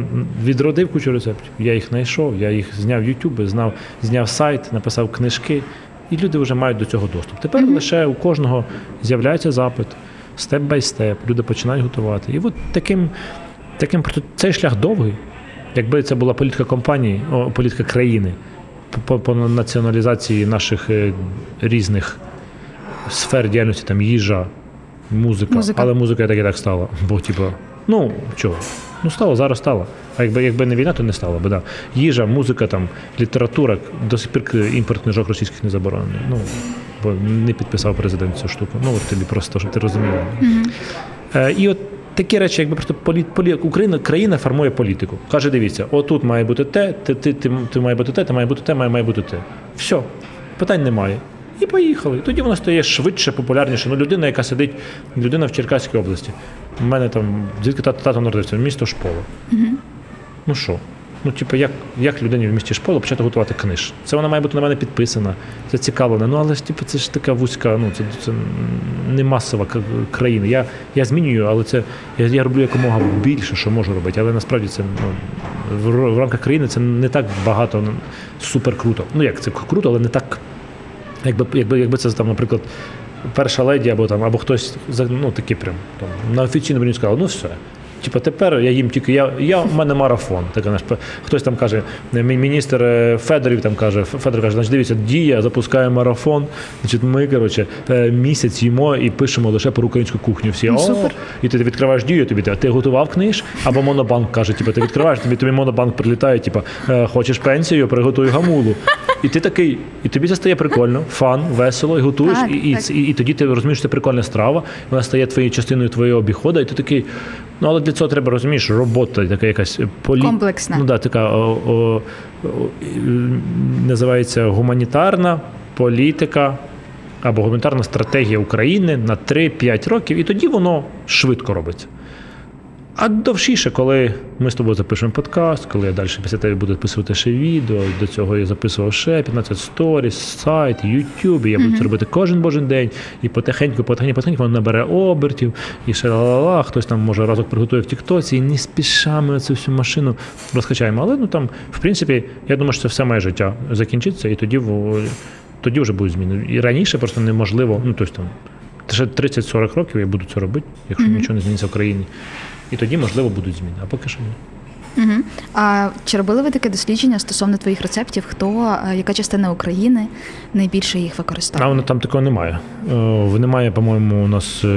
відродив кучу рецептів, я їх знайшов, я їх зняв в Ютубі, знав, зняв сайт, написав книжки, і люди вже мають до цього доступ. Тепер лише у кожного з'являється запит, степ бай степ, люди починають готувати. І от таким, таким цей шлях довгий. Якби це була політика компанії, о, політика країни по, по націоналізації наших е, різних сфер діяльності, там їжа, музика, Музика. але музика так і так стала. Бо, типу, ну чого? Ну стало, зараз стало. А якби, якби не війна, то не стало би. Да. Їжа, музика, там, література, до сих пір к- імпорт книжок російських не заборонений. Ну, бо не підписав президент цю штуку. Ну, от тобі просто, щоб ти розуміла. Е, і от такі речі, якби просто полі, полі, Україна, країна формує політику. Каже, дивіться, отут має бути те, ти, ти, ти, ти має бути те, ти має бути те, має, має бути те. Все, питань немає. І поїхали. Тоді воно стає швидше, популярніше. Ну, людина, яка сидить, людина в Черкаській області. У мене там, звідки тато, народився, місто Шпола. Ну що? Ну, типу, як, як людині в місті Шпола почати готувати книж? Це вона має бути на мене підписана, це цікавлена. Ну, але ж типу, це ж така вузька, ну це, це не масова країна. Я, я змінюю, але це я, я роблю якомога більше, що можу робити. Але насправді це ну, в, в рамках країни це не так багато ну, супер круто. Ну як це круто, але не так. Якби, якби, якби це там, наприклад, перша леді або там, або хтось ну, такий прям там, на офіційному рівні сказав, ну все. Типа тепер я їм тільки я, я у мене марафон. Так, знаєш, хтось там каже, мі- міністр е, Федорів там каже, Федор каже, значить, дивіться, дія запускає марафон. Значить, ми коротше е, місяць їмо і пишемо лише про українську кухню. Всі Ну, «О!» супер. і ти відкриваєш дію, тобі ти, ти готував книж, або монобанк каже, типу, ти відкриваєш, тобі тобі монобанк прилітає, типу, е, хочеш пенсію, приготуй гамулу. І ти такий, і тобі це стає прикольно, фан, весело, і готуєш, Так, і, і, так. і, і тоді ти розумієш, що це прикольна страва, вона стає твоєю частиною твоєї обіходу, і ти такий. Ну, але для цього треба розумієш, робота, така якась полі... Комплексна. Ну, да, така о, о, о, називається гуманітарна політика або гуманітарна стратегія України на 3-5 років, і тоді воно швидко робиться. А довшіше, коли ми з тобою запишемо подкаст, коли я далі після тебе буду записувати ще відео, до цього я записував ще 15 сторіс, сайт, YouTube, я буду це робити кожен божий день, і потихеньку, потихеньку, потихеньку воно набере обертів, і ще ла-ла-ла, хтось там може разок приготує в Тіктоці, і не спіша ми цю всю машину розкачаємо. Але ну там, в принципі, я думаю, що це все моє життя закінчиться, і тоді в- тоді вже будуть зміни. І раніше просто неможливо, ну тобто там. Ще 30-40 років я буду це робити, якщо нічого не зміниться в країні. І тоді, можливо, будуть зміни. А поки що ні. Угу. А чи робили ви таке дослідження стосовно твоїх рецептів? Хто, е, яка частина України найбільше їх А воно там такого немає. Е, Немає, по-моєму, у нас е,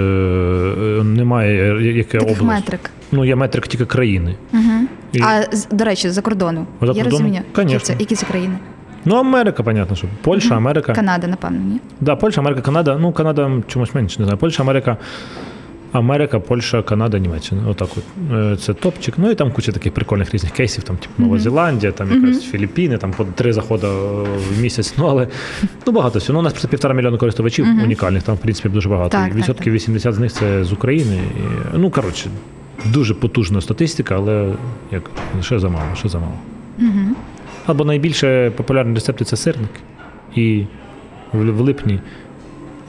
немає яке Таких область. метрик. Ну, є метрик тільки країни. Угу. І- А до речі, за кордону. За Є кордону? розуміння? Які це, які це країни? Ну, Америка, понятно, що. Польща, Америка. Канада, напевно, ні. Да, Польща, Америка, Канада. Ну, Канада чомусь менше, не знаю. Польща, Америка. Америка, Польща, Канада, Німеччина. Отак от. Е, Це топчик. Ну і там куча таких прикольних різних кейсів, там, типу Нова Зеландія, там якась Філіппіни, там по три заходи е, в місяць. Ну, але ну, багато всього. Ну, у нас просто півтора мільйона користувачів унікальних, там, в принципі, дуже багато. Так, І так, відсотків 80 з них це з України. І, ну, коротше, дуже потужна статистика, але як ще замало, ще замало. Або найбільше популярні рецепти це сирник. І в, в липні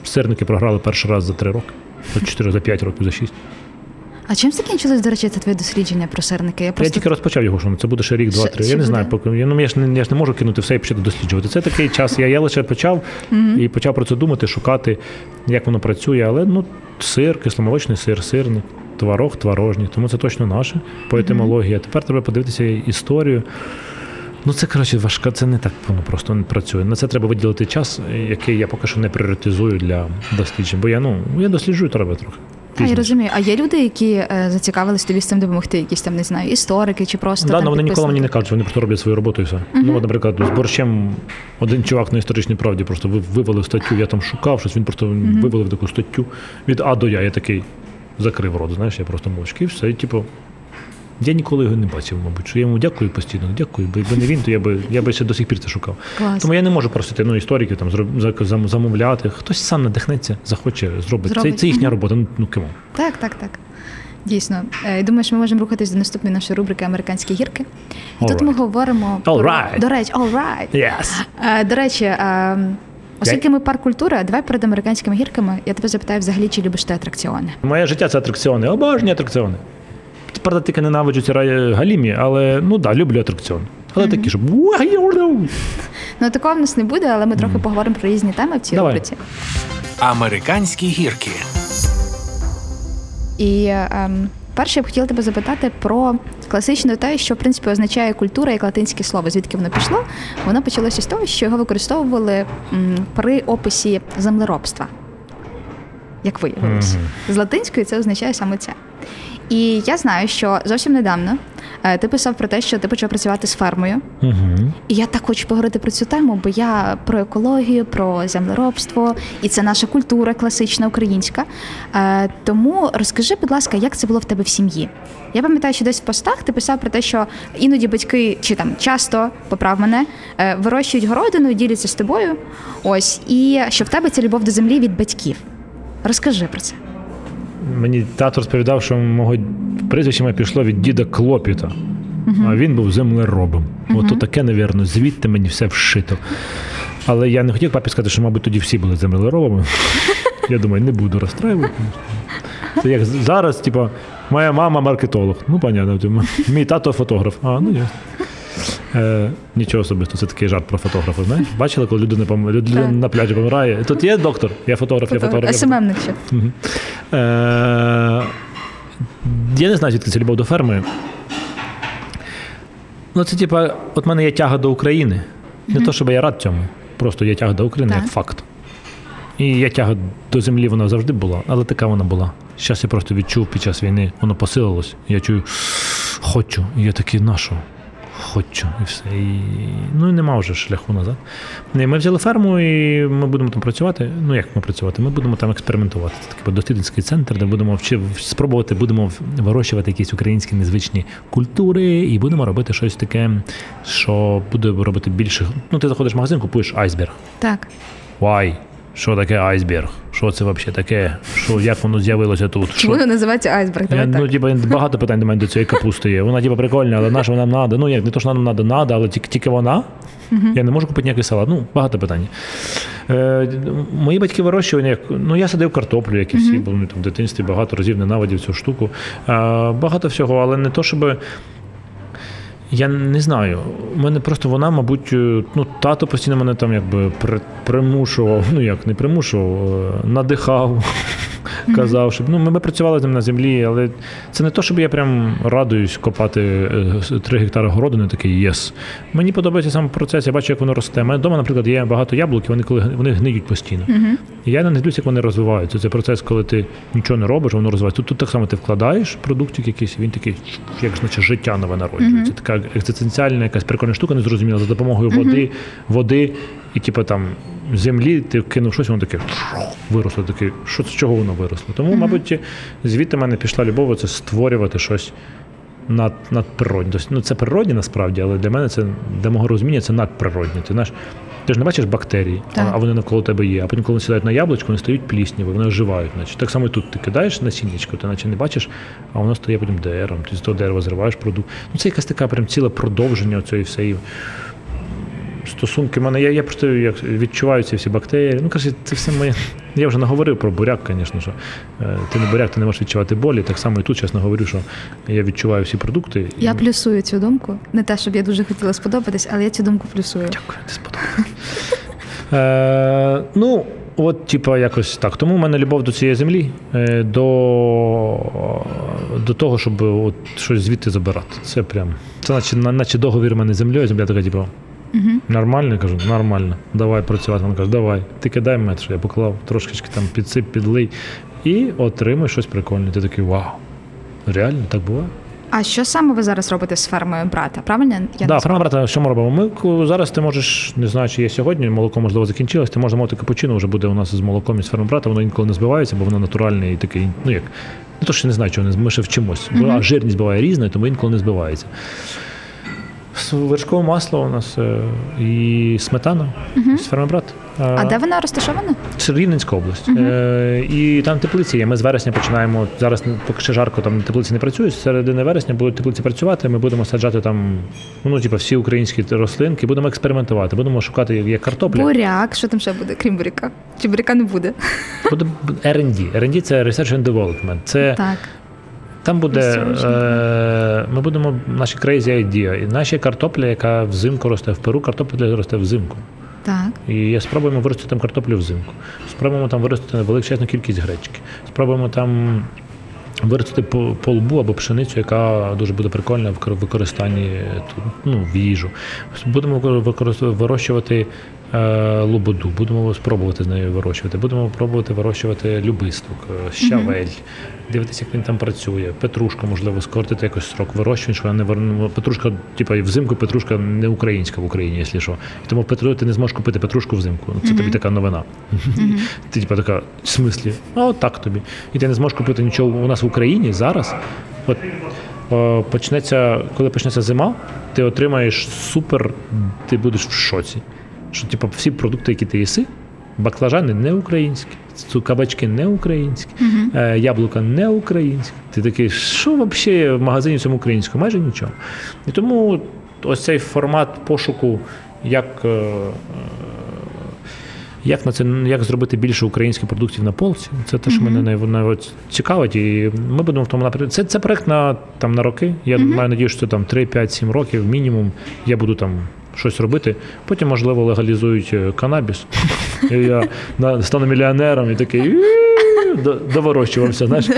сирники програли перший раз за три роки. За 4, за 5 років, за 6. А чим закінчилось, до речі, це твоє дослідження про сирники? Я Я тільки розпочав його, що це буде ще рік, два-три. Я не знаю, поки я, ну, я, ж не, я ж не можу кинути все і почати досліджувати. Це такий час. Я, я лише почав і почав про це думати, шукати, як воно працює. Але ну, сир, кисломолочний сир, сирник, творог, творожник. Тому це точно наше по етимології. Тепер треба подивитися історію. Ну, це коротше важка, це не так воно просто не працює. На це треба виділити час, який я поки що не пріоритизую для досліджень. Бо я ну я досліджую треба трохи. А, я розумію. А є люди, які е, зацікавились тобі з цим допомогти, якісь там не знаю, історики чи просто Да, там ну, вони ніколи мені не кажуть, вони просто роблять свою роботу і все. Ну, от, наприклад, з борщем один чувак на історичній правді просто ви- вивалив статтю, я там шукав щось, він просто вивалив таку статтю від А до Я. Я такий закрив рот, знаєш, я просто мовчки, і все. І, типу, я ніколи його не бачив, мабуть. Що я йому дякую постійно, дякую. Бо якби не він, то я би я би ще до сих пір це шукав. Клас. Тому я не можу просити ну, істориків там замовляти. Хтось сам надихнеться, захоче, зробить. Це, Зробить. це їхня робота. Ну, ну кому. Так, так, так. Дійсно. Е, Думаю, що ми можемо рухатись до наступної нашої рубрики Американські гірки. І тут Alright. ми говоримо All про right. до речі, all right. Yes. Е, До речі, е, оскільки ми парк культури, давай перед американськими гірками. Я тебе запитаю взагалі, чи любиш ти атракціони? Моє життя це атракціони. Обожнюю атракціони. Правда, тільки ненавиджу ці рай- галімі, але ну да, люблю атракціони. Але такі, щоб. Ну такого в нас не буде, але ми трохи поговоримо про різні теми в цій Давай. рубриці. Американські гірки. І ем, перше я б хотіла тебе запитати про класичне те, що в принципі означає культура як латинське слово. Звідки воно пішло? Воно почалося з того, що його використовували м, при описі землеробства. Як виявилось, з латинської це означає саме це. І я знаю, що зовсім недавно е, ти писав про те, що ти почав працювати з фермою. Угу. І я так хочу поговорити про цю тему, бо я про екологію, про землеробство, і це наша культура класична українська. Е, тому розкажи, будь ласка, як це було в тебе в сім'ї? Я пам'ятаю, що десь в постах ти писав про те, що іноді батьки чи там часто поправ мене е, вирощують городину, діляться з тобою. Ось, і що в тебе це любов до землі від батьків. Розкажи про це. Мені тато розповідав, що мого прізвище моє пішло від діда Клопіта, а він був землеробом. Ото таке, навірно, звідти мені все вшито. Але я не хотів папі сказати, що, мабуть, тоді всі були землеробами. [laughs] Я думаю, не буду розстраювати. Це як зараз, типу, моя мама маркетолог. Ну, понятно, типу, мій тато фотограф. А, ну ясно. Е, нічого особистого, це такий жарт про фотографа. Знаєш? Бачили, коли людина, пом... людина на пляжі помирає. Тут є доктор, я фотограф, я фотограф. я фотограф. СММник ще. Мгм. Е, Я не знаю, звідки це любов до ферми. Ну, це типа, от мене є тяга до України. Не то, щоб я рад цьому. Просто є тяга до України Так. як факт. І є тяга до землі, вона завжди була, але така вона була. Зараз я просто відчув під час війни, воно посилилось. Я чую, хочу. І я такий, на що? Хочу. І все. І... Ну і нема вже шляху назад. І ми взяли ферму, і ми будемо там працювати. Ну як ми працювати? Ми будемо там експериментувати. Це такий дослідницький центр, де будемо вчи... спробувати, будемо вирощувати якісь українські незвичні культури, і будемо робити щось таке, що буде робити більше. Ну, ти заходиш в магазин, купуєш айсберг. Так. Вай, що таке айсберг? Що це взагалі таке? Що, як воно з'явилося тут? Що? Воно називається айсберг? Я, Давай ну, так. типу, багато питань до мене до цієї капусти є. Вона типу, прикольна, але на що нам треба? Ну, як не то, що нам треба, надо, але тільки, тільки вона. Я не можу купити ніякий салат. Ну, багато питань. Е, мої батьки вирощували, як, ну я садив картоплю, як і всі, бо ну, там, в дитинстві багато разів ненавидів цю штуку. Е, багато всього, але не то, щоб. Я не знаю. У мене просто вона, мабуть, е, ну, тато постійно мене там якби при, примушував, ну як не примушував, е, надихав, казав, щоб ну, ми, ми працювали ним на землі, але це не то, щоб я прям радуюсь копати е, 3 гектари городини, такий єс. Мені подобається сам процес, я бачу, як воно росте. У мене вдома, наприклад, є багато яблук, і вони коли вони гниють постійно. І я не дивлюся, як вони розвиваються. Це процес, коли ти нічого не робиш, воно розвивається. Тут, тут так само ти вкладаєш продуктик якийсь, він такий, як значить, життя нове народжується. Така екзистенціальна якась прикольна штука, незрозуміла, за допомогою води, води і типу там землі, ти кинув щось, воно таке виросло. Таке, що з чого воно виросло? Тому, мабуть, звідти в мене пішла любов, це створювати щось. Над, надприродне. Тобто, ну, це природне насправді, але для мене це для мого розуміння це надприродне. Ти знаєш, ти ж не бачиш бактерії, а, Так. а вони навколо тебе є. А потім, коли вони сідають на яблучко, вони стають плісняві, вони оживають. Наче. Так само і тут ти кидаєш насіннячко, ти наче не бачиш, а воно стає потім деревом. Ти з того дерева зриваєш продукт. Ну це якась така прям ціле продовження цієї всієї стосунки в мене. Я, я просто як відчуваю ці всі бактерії. Ну, каже, це все моє. Я вже наговорив про буряк, звісно, що е, ти не буряк, ти не можеш відчувати болі. Так само і тут чесно говорю, що я відчуваю всі продукти. і- Я плюсую цю думку. Не те, щоб я дуже хотіла сподобатись, але я цю думку плюсую. Дякую, ти сподобалось. Е, ну, от, типа, якось так. Тому в мене любов до цієї землі, е, до, до того, щоб от щось звідти забирати. Це прям. Це наче, наче договір у мене з землею, земля така, типу. Нормально, я кажу, нормально. Давай працювати. Він каже, давай, ти кидай мет, що я поклав трошечки там підсип, підлий. і отримуєш щось прикольне. Ти такий вау. Реально, так буває? А що саме ви зараз робите з фермою брата? Правильно? Я Да, ферма брата, що ми робимо? Ми зараз ти можеш, не знаю, чи є сьогодні, молоко можливо закінчилось, ти можеш замовити капучино, вже буде у нас з молоком із ферми брата, воно інколи не збивається, бо воно натуральне і такий, ну як. Не то, що не знаю, чого не ми ще вчимось. Бо а жирність буває різна, тому інколи не збивається. Вершкове масло у нас е, і сметана з ферми брат. А де вона розташована? Це Рівненська область. Е, і там теплиці є. Ми з вересня починаємо. Зараз поки ще жарко, там теплиці не працюють. З середини вересня будуть теплиці працювати. Ми будемо саджати там, ну, типу, всі українські рослинки, будемо експериментувати. Будемо шукати як картопля. Буряк, що там ще буде, крім буряка? Чи буряка не буде? Буде R&D. R&D – це Research and Development. Це Так. Там буде е, ми будемо наші crazy idea. І наші картопля, яка взимку росте в Перу, картопля росте взимку. Так. І спробуємо виростити там картоплю взимку. Спробуємо там виростити величезну кількість гречки. Спробуємо там виростити по- полбу або пшеницю, яка дуже буде прикольна в використанні ну, в їжу. Будемо вирощувати е, лободу, будемо спробувати з нею вирощувати. Будемо пробувати вирощувати любисток, е, щавель, дивитися, як він там працює. Петрушка, можливо, скоротити якось срок вирощування, щоб вона не ну, Петрушка, типа, і взимку петрушка не українська в Україні, якщо що. І тому Петру ти не зможеш купити петрушку взимку. Ну, Це тобі така новина. Ти типа така, в смислі, а от так тобі. І ти не зможеш купити нічого у нас в Україні зараз. От почнеться, коли почнеться зима, ти отримаєш супер, ти будеш в шоці. Що, типу, всі продукти, які ти їси, баклажани не українські, кабачки не українські, е, яблука не українські. Ти такий, що взагалі в магазині цьому українському? Майже нічого. І тому ось цей формат пошуку, як. е, е, як на це як зробити більше українських продуктів на полці? Це те, що мене най, цікавить, і ми будемо в тому напрямку. Це, це проект на там на роки. Я маю надію, що це там 3, 5, 7 років мінімум. Я буду там щось робити. Потім, можливо, легалізують е, канабіс. І я стану мільйонером і такий. «Іу», до- знаєш,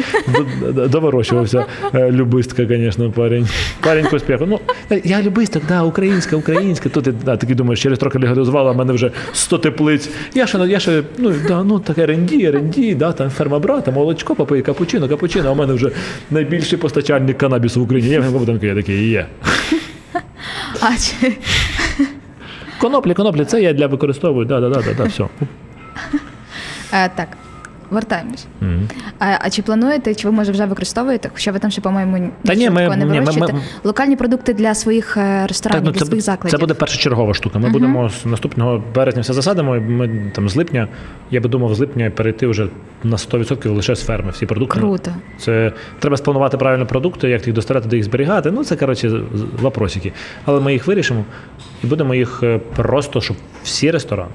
до- до- довирощувався. Е, Любистка, звісно, парень. Парень к успіху. Ну, я любисток, да, українська, українська. Тут да, такий думаєш, через трохи легалізувала, в мене вже 100 теплиць. Я ще, я ще ну, да, ну так R&D, R&D, да, там ферма брата, молочко, попий, капучино, капучино, а в мене вже найбільший постачальник канабісу в Україні. Я я такий є. А чи Коноплі, коноплі, це я для використовую, да, да, да, да, да, все. так. Вертаємось. Мгм. А, а чи плануєте, чи ви може вже використовуєте? Хоча ви там ще, по-моєму, Та ні, ми- не ні, ми- вирощуєте. ми- Локальні продукти для своїх е, ресторанів, ну, для це, своїх закладів. це буде першочергова штука. Ми будемо з наступного березня все засадимо. і Ми там з липня, я би думав, з липня перейти вже на 100% лише з ферми. Всі продукти. Круто. Це треба спланувати правильно продукти, як їх доставляти, де їх зберігати. Ну це коротше вопросики. Але ми їх вирішимо і будемо їх е, просто, щоб всі ресторани,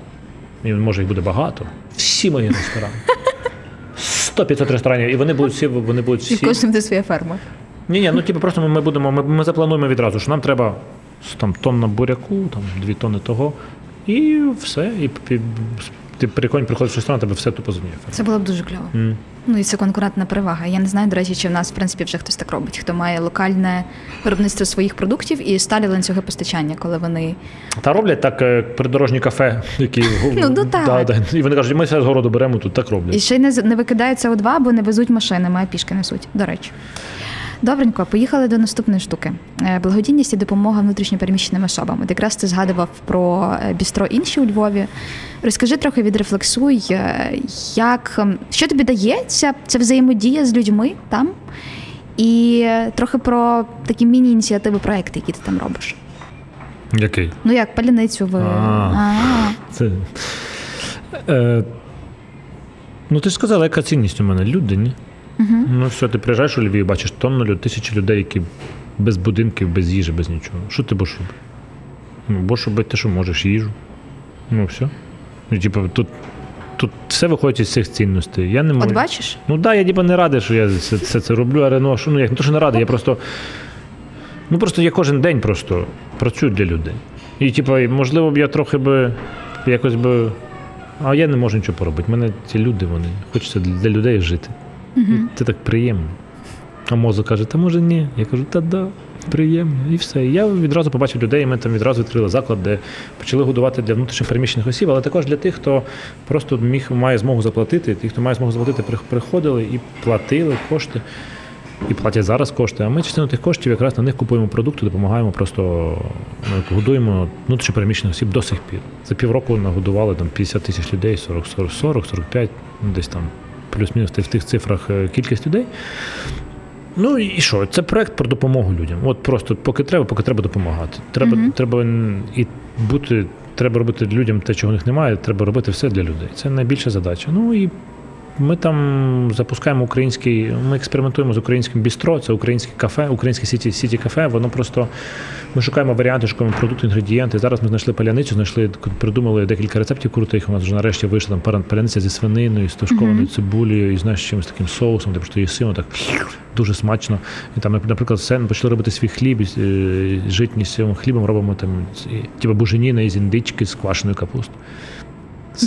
і може їх буде багато, всі мої ресторани. [laughs] 100-500 ресторанів, і вони будуть всі, вони будуть І в кожному буде своя ферма. Ні, ні, ну типу просто ми, будемо, ми, ми заплануємо відразу, що нам треба там тонна буряку, там дві тонни того, і все. І, і ти прикольно приходиш в ресторан, тебе все тупо зуміє. Це було б дуже кльово. М. Ну і це конкурентна перевага. Я не знаю, до речі, чи в нас в принципі вже хтось так робить, хто має локальне виробництво своїх продуктів і сталі ланцюги постачання, коли вони Та роблять так е, придорожні кафе, які Ну, ну, так. Да, да. І вони кажуть, ми все з городу беремо, тут так роблять. і ще й не не викидають СО2, бо не везуть машини, а пішки несуть. До речі. Добренько, поїхали до наступної штуки. Е, Благодійність і допомога внутрішньопереміщеним особам. От якраз ти згадував про е, бістро інші у Львові. Розкажи трохи, відрефлексуй, е, як що тобі дається, це взаємодія з людьми там, і трохи про такі міні-ініціативи, проекти, які ти там робиш. Який? Ну як паляницю ви. Це... Е, ну, ти ж сказала, яка цінність у мене? Люди, ні? Угу. Ну все, ти приїжджаєш у Львів, бачиш тонну людей, тисячі людей, які без будинків, без їжі, без нічого. Що ти будеш робити? Ну, будеш робити те, що можеш, їжу. Ну, все. Ну, типу, тут, тут все виходить із цих цінностей. Я не можу. От бачиш? Ну так, да, я типу, не радий, що я все, все це роблю, але ну, а що, ну, як, не то, що не радий, я просто. Ну просто я кожен день просто працюю для людей. І, типу, можливо, б я трохи би якось би. А я не можу нічого поробити. У мене ці люди, вони хочеться для людей жити. Угу. І це так приємно. А мозок каже, та може ні. Я кажу, та да. Приємно, і все. Я відразу побачив людей. Ми там відразу відкрили заклад, де почали годувати для внутрішньо переміщених осіб, але також для тих, хто просто міг має змогу заплатити. Ті, хто має змогу заплатити, приходили і платили кошти. І платять зараз кошти. А ми частину тих коштів якраз на них купуємо продукти, допомагаємо просто ну, годуємо внутрішньо переміщених осіб до сих пір. За півроку нагодували там 50 тисяч людей, 40, 40, 40 45, ну, десь там плюс-мінус в тих цифрах е, кількість людей. Ну і що? Це проект про допомогу людям. От просто поки треба, поки треба допомагати. Треба, Мгм. треба і бути, треба робити людям те, чого в них немає. Треба робити все для людей. Це найбільша задача. Ну і ми там запускаємо український. Ми експериментуємо з українським бістро, це українське кафе, українське сіті, сіті кафе. Воно просто ми шукаємо варіанти, шукаємо продукти, інгредієнти. Зараз ми знайшли паляницю, знайшли придумали декілька рецептів крутих. У нас вже нарешті вийшла там паляниця зі свининою, з тушкованою Мгм. цибулею і знаєш чимось таким соусом, де просто їсимо так дуже смачно. І там, наприклад, все, почали робити свій хліб, е, житні з цим хлібом робимо там типу буженіна із індички з квашеною капустою.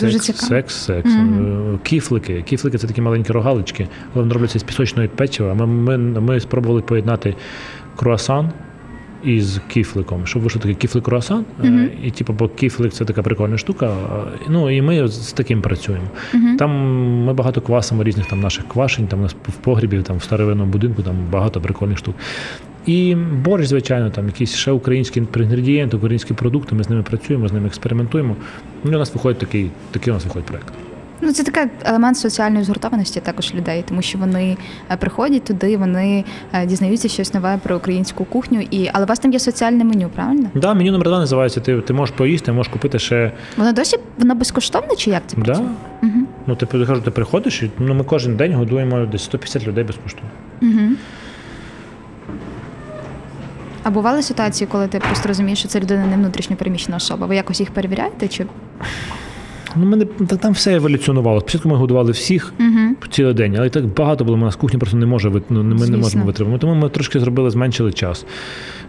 Дуже Секс, цікаво. секс, секс. Е, Кіфлики. Кіфлики це такі маленькі рогалички, але вони робляться з пісочної печива. Ми, ми, ми спробували поєднати круасан із кіфликом, щоб вийшов такий кіфлик круасан. Е, Мгм. І типу, бо кіфлик це така прикольна штука. Ну і ми з таким працюємо. Мгм. Там ми багато квасимо різних там наших квашень, там у нас в погрібі, там в старовинному будинку, там багато прикольних штук. І борщ, звичайно, там якісь ще українські інгредієнти, українські продукти. Ми з ними працюємо, з ними експериментуємо. Ну, і у нас виходить такий, такий у нас виходить проект. Ну, це такий елемент соціальної згуртованості також людей, тому що вони е, приходять туди, вони е, дізнаються щось нове про українську кухню. І але у вас там є соціальне меню, правильно? Да, меню номер два називається. Ти, ти можеш поїсти, можеш купити ще. Воно досі воно безкоштовне чи як це Да? Угу. Ну, ти кажу, ти приходиш, і ну, ми кожен день годуємо десь 150 людей безкоштовно. Угу. А бували ситуації, коли ти просто розумієш, що це людина не внутрішньо переміщена особа. Ви якось їх перевіряєте? Чи Ну, мене там все еволюціонувало. Спочатку ми годували всіх. угу. цілий день, але і так багато було. У нас кухня просто не може ну, ми не можемо витримати. Тому ми трошки зробили, зменшили час.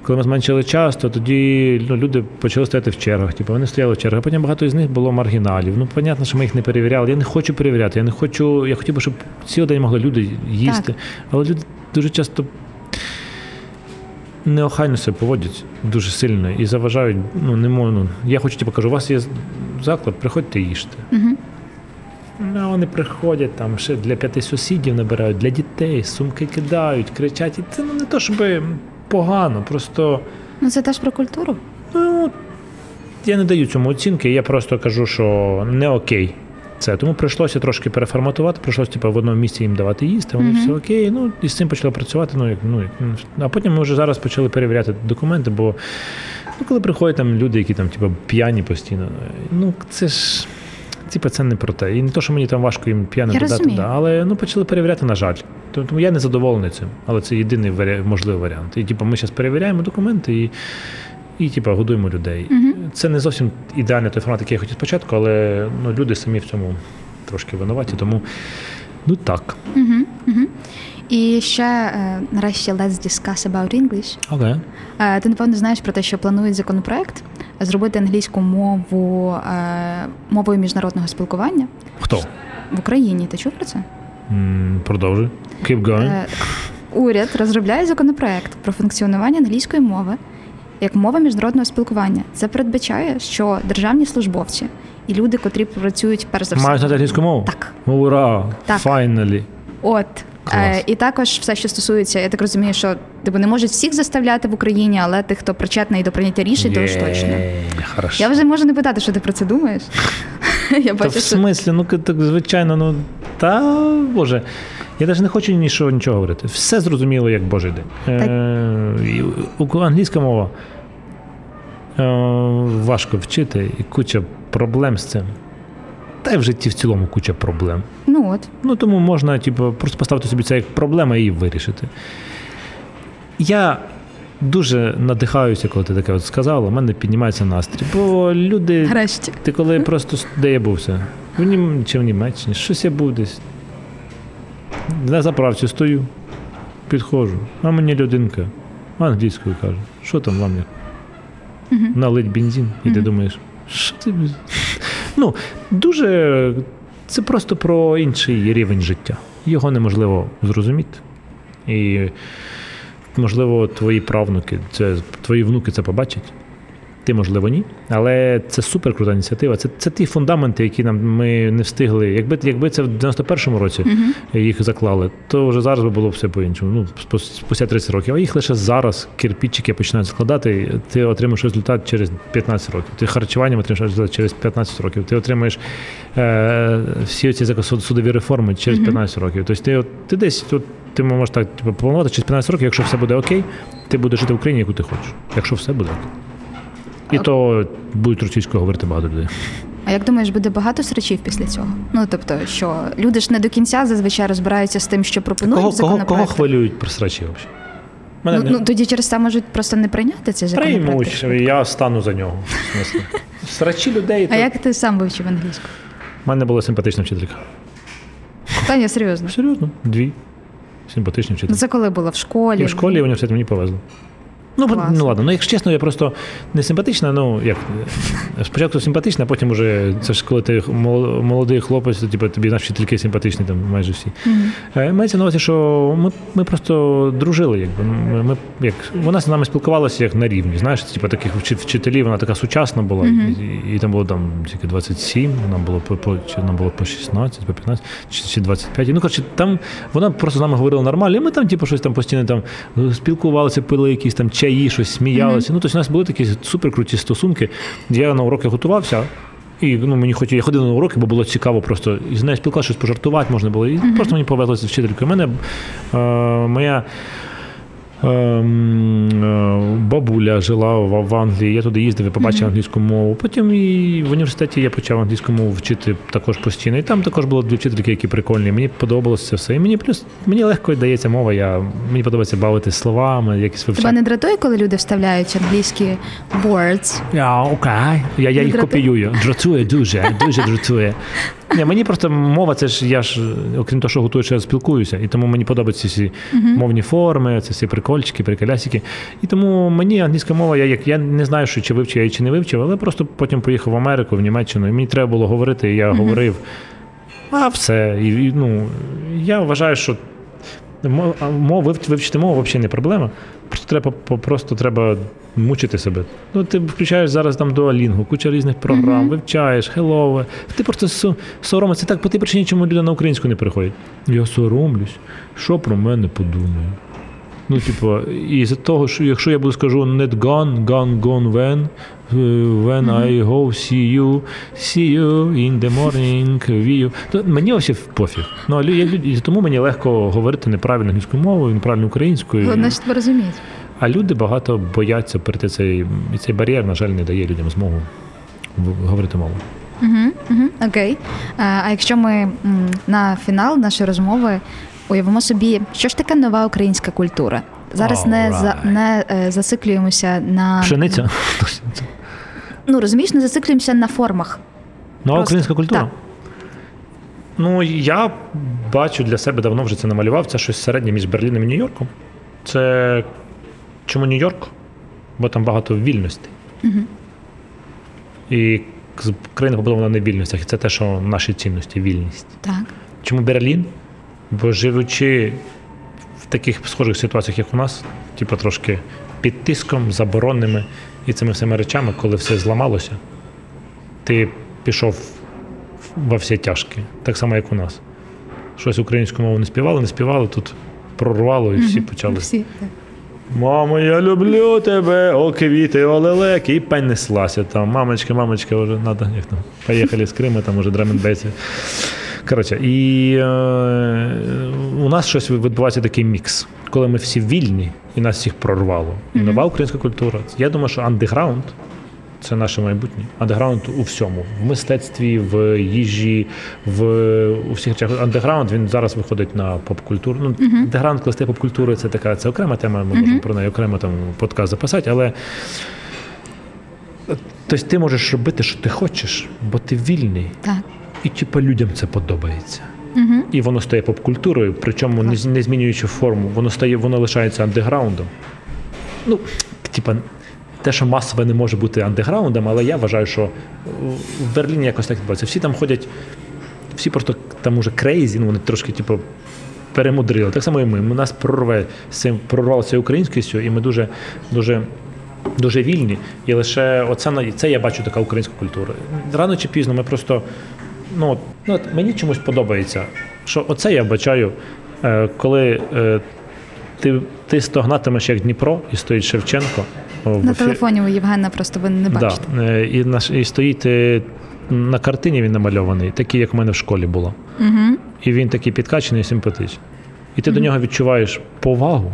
Коли ми зменшили час, то тоді ну, люди почали стояти в чергах. Типу, вони стояли в чергах. Потім багато з них було маргіналів. Ну, понятно, що ми їх не перевіряли. Я не хочу перевіряти. Я не хочу. Я хотів би, щоб цілий день могли люди їсти. Так. Але люди дуже часто. Неохайно себе поводять дуже сильно і заважають. Ну не можу. Ну, я хочу, типу, кажу, у вас є заклад, приходьте їжте. Угу. Ну, вони приходять там ще для п'яти сусідів набирають, для дітей, сумки кидають, кричать. І це ну, не то, щоб погано, просто Ну це теж про культуру. ну, я не даю цьому оцінки, я просто кажу, що не окей. Це тому прийшлося трошки переформатувати, прийшлося типу, в одному місці їм давати їсти, вони Мгм. все окей. Ну і з цим почали працювати. Ну, як, ну, як, ну, а потім ми вже зараз почали перевіряти документи, бо ну, коли приходять там люди, які там типу, п'яні постійно, ну це ж. Типа це не про те. І не то, що мені там важко їм п'яним Я додати, да, але ну почали перевіряти, на жаль. Тому я не задоволений цим. Але це єдиний варі... можливий варіант. І типу, ми зараз перевіряємо документи і, і типу, годуємо людей. Мгм. Це не зовсім ідеальний той формат, який я хотів спочатку, але ну, люди самі в цьому трошки винуваті, тому ну так. Угу. Угу. І ще е, нарешті let's discuss about English. Окей. Е, Ти напевно знаєш про те, що планують законопроект зробити англійську мову е, мовою міжнародного спілкування Хто? в Україні. Ти чув про це? М, Продовжуй. Keep going. Уряд розробляє законопроект про функціонування англійської мови як мова міжнародного спілкування. Це передбачає, що державні службовці і люди, котрі працюють перш за все. Мають знати англійську мову? Так. Ура! Так. Finally. От. Клас. Е, і також все, що стосується, я так розумію, що типу, не можуть всіх заставляти в Україні, але тих, хто причетний до прийняття рішень, то ж точно. Хорошо. Я вже можу не питати, що ти про це думаєш. [laughs] Я Та в що смислі, ну так звичайно, ну та боже. Я навіть не хочу нічого, нічого говорити. Все зрозуміло, як Божий день. Е, у- англійська мова е, важко вчити і куча проблем з цим. Та й в житті в цілому куча проблем. ну от. Ну тому можна, типу, просто поставити собі це як проблему і її вирішити. Я дуже надихаюся, коли ти таке от сказала, у мене піднімається настрій. Бо люди. Нарешті. Ти коли просто де я бувся? В Нім... Чи в Німеччині? Щось я був десь. На заправці стою, підходжу, а мені людинка англійською каже, що там вам як? Мгм. Налить бензин, і ти думаєш, що ти. Ну, дуже. Це просто про інший рівень життя. Його неможливо зрозуміти. І можливо, твої правнуки, це твої внуки це побачать. Ти, можливо, ні. Але це супер крута ініціатива. Це, це ті фундаменти, які нам ми не встигли. Якби, якби це в 91-му році їх заклали, то вже зараз би було все по-іншому. Ну, спустя 30 років. А їх лише зараз кирпичики починають складати, ти отримаєш результат через 15 років. Ти харчуванням отримаєш результат через 15 років. Ти отримаєш е, всі ці судові реформи через 15 років. Тобто ти, ти десь тут. Ти можеш так типу, планувати через 15 років, якщо все буде окей, ти будеш жити в Україні, яку ти хочеш. Якщо все буде окей. І то будуть російською говорити багато людей. А як думаєш, буде багато срачів після цього? Ну тобто, що люди ж не до кінця зазвичай розбираються з тим, що пропонують Кого, в кого, кого хвилюють просрачі взагалі? Мене Ну, не ну тоді через це можуть просто не прийняти цей законопроект. приймуть, я стану за нього. Срачі людей. А то- як ти сам вивчив англійську? У мене була симпатична вчителька. Таня, серйозно. Серйозно, дві. Симпатичні Ну це коли було в школі? І в школі і в університеті мені повезло. Ну, ну ладно, ну якщо чесно, я просто не симпатична, ну як спочатку симпатична, а потім уже це ж коли ти молодий хлопець, то типу, тобі наші вчительки симпатичні, там майже всі. Е, Мається на увазі, що ми, ми просто дружили. Якби. Ми, ми, як, вона з нами спілкувалася як на рівні. Знаєш, типу, таких вчителів, вона така сучасна була, і, і там було там тільки 27, нам було по, по, чи нам було по 16, по 15, чи, чи 25. Ну, коротше, там вона просто з нами говорила нормально, і ми там, типу, щось там постійно там спілкувалися, пили якісь там чаї, щось сміялися. Ну, тобто у нас були такі суперкруті стосунки. Я на уроки готувався. І ну, мені хоч я ходив на уроки, бо було цікаво просто з нею спілкуватися, щось пожартувати можна було. І просто мені повезло з вчителькою. У мене е, моя бабуля жила в, Англії, я туди їздив і побачив англійську мову. Потім і в університеті я почав англійську мову вчити також постійно. І там також було дві вчительки, які прикольні. Мені подобалося це все. І мені плюс мені легко дається мова. Я, мені подобається бавитися словами, якісь Тебе не дратує, коли люди вставляють англійські words? Я, окей. Я, я Не їх дратує? копіюю. Дратує дуже, дуже дратує. [laughs] Ні, мені просто мова, це ж я ж, окрім того, що готую, ще спілкуюся. І тому мені подобаються ці мовні форми, це всі прикольчики, приколясики. І тому мені англійська мова, я як я не знаю, що чи вивчив я її, чи не вивчив, але просто потім поїхав в Америку, в Німеччину, і мені треба було говорити, і я говорив. А все. І, і, ну, я вважаю, що мов, вивчити мову взагалі не проблема. Просто треба, просто треба мучити себе. Ну, ти включаєш зараз там дуалінгу, куча різних програм, вивчаєш, хелове. Ти просто соромишся так по тій причині, чому люди на українську не приходять. Я соромлюсь, що про мене подумає. Ну, типу, і з того, що якщо я буду скажу not gone, gone, gone when, е, when I go see you, see you in the morning, view, то мені ось пофіг. Ну, я, і тому мені легко говорити неправильно англійською мовою, неправильно українською. Головне, що тебе розуміють. А люди багато бояться перейти цей, і цей бар'єр, на жаль, не дає людям змогу говорити мовою. Угу, угу, окей. А, а якщо ми на фінал нашої розмови уявимо собі, що ж таке нова українська культура? Зараз не, за, не е, зациклюємося на Пшениця. [laughs] Ну розумієш, не зациклюємося на формах. Нова Просто. українська культура. Так. Ну, я бачу для себе давно вже це намалював. Це щось середнє між Берліном і Нью-Йорком. Це чому Нью-Йорк? Бо там багато вільностей. І з- країна побудована на вільностях. І це те, що наші цінності вільність. Так. Чому Берлін? Бо живучи в таких схожих ситуаціях, як у нас, типу трошки під тиском, заборонними і цими всіма речами, коли все зламалося, ти пішов во всі тяжкі, так само, як у нас. Щось українську мову не співали, не співали, тут прорвало і всі почали. Всі. так. Мамо, я люблю тебе, о квіти, о лелеки, і пень неслася там. Мамочка, мамочка, вже надо, як там, поїхали з Криму, там уже драменбейці. Коротше, і е, у нас щось відбувається такий мікс, коли ми всі вільні, і нас всіх прорвало. І нова українська культура. Я думаю, що андеграунд це наше майбутнє. Андеграунд у всьому, в мистецтві, в їжі, в у всіх речах. Андеграунд він зараз виходить на поп-культуру. Ну, андеграунд класти поп-культури це така це окрема тема. Ми можемо про неї окремо там подкаст записати, але. Тобто ти можеш робити, що ти хочеш, бо ти вільний. Так. І типу людям це подобається. І воно стає поп-культурою, причому не, не змінюючи форму, воно стає, воно лишається андеграундом. Ну, типа, те, що масове не може бути андеграундом, але я вважаю, що в Берліні якось так відбувається. Всі там ходять, всі просто там уже crazy, ну вони трошки, типу, перемудрили. Так само і ми. У нас прорве прорвалося українськістю, і ми дуже, дуже. Дуже вільні, і лише оце це я бачу така українська культура. Рано чи пізно ми просто ну, ну от мені чомусь подобається, що оце я бачаю, е, коли е, ти, ти стогнатимеш як Дніпро, і стоїть Шевченко. На телефоні у Євгена просто ви не Да, бачите. е, і, наш, і стоїть е, на картині він намальований, такий, як в мене в школі було. Угу. І він такий підкачаний і симпатичний. І ти до нього відчуваєш повагу,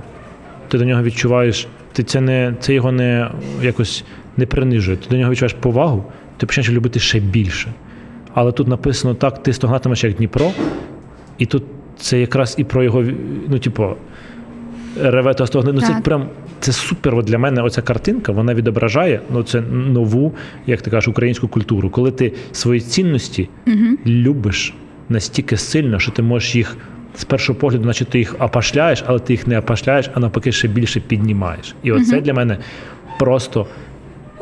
ти до нього відчуваєш, ти це не це його не якось не принижує. Ти до нього відчуваєш повагу, ти починаєш любити ще більше. Але тут написано так, ти стогнатимеш як Дніпро, і тут це якраз і про його, ну, типу, реве та стогне. Ну, це прям це супер от для мене. Оця картинка вона відображає ну, це нову, як ти кажеш, українську культуру. Коли ти свої цінності любиш настільки сильно, що ти можеш їх з першого погляду, наче ти їх опашляєш, але ти їх не опашляєш, а навпаки ще більше піднімаєш. І оце для мене просто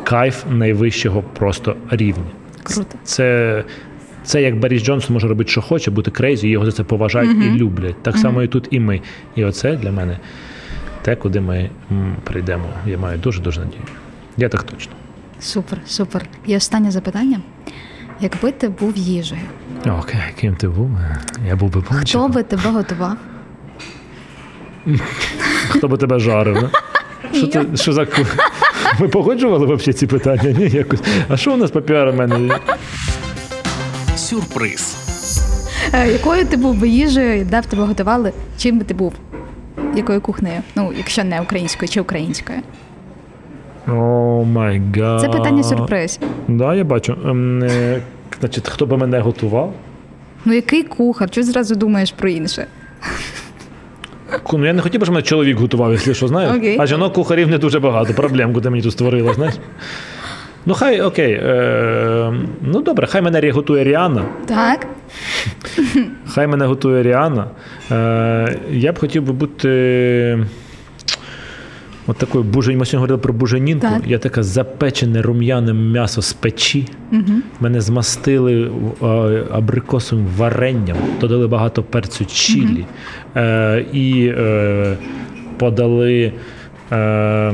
кайф найвищого просто рівня. Круто. Це, це як Борис Джонсон може робити, що хоче, бути crazy, його за це поважають і люблять. Так само і тут і ми. І оце для мене те, куди ми прийдемо. Я маю дуже дуже надію. Я так точно. Супер, супер. І останнє запитання. Якби ти був їжею, Окей, ким ти був? Я був би хто би тебе готував? Хто би тебе жарив? Що, це, що за Ми погоджували взагалі ці питання? Ні, якось. А що у нас по піару мене? Сюрприз. Е, Якою ти був би їжею, де б тебе готували? Чим би ти був? Якою кухнею? Ну, якщо не українською чи українською? Oh my God. Це питання сюрприз. Да, я бачу. Ем, е, Значить, хто би мене готував? Ну який кухар? Чого зразу думаєш про інше? Ку- Ну, я не хотів би, щоб мене чоловік готував, якщо що, знаєш. Окей. А жінок кухарів не дуже багато. Проблемку ти мені тут створила, знаєш. Ну, хай окей. Е, ну добре, хай мене готує Ріана. Так? Хай мене готує Ріана. Е, я б хотів би бути. От такою бужень, ми сьогодні говорили про буженінку. Так. Я така запечене рум'яне м'ясо з печі. Угу. Мене змастили е, абрикосовим варенням, додали багато перцю чілі е, і е, подали е,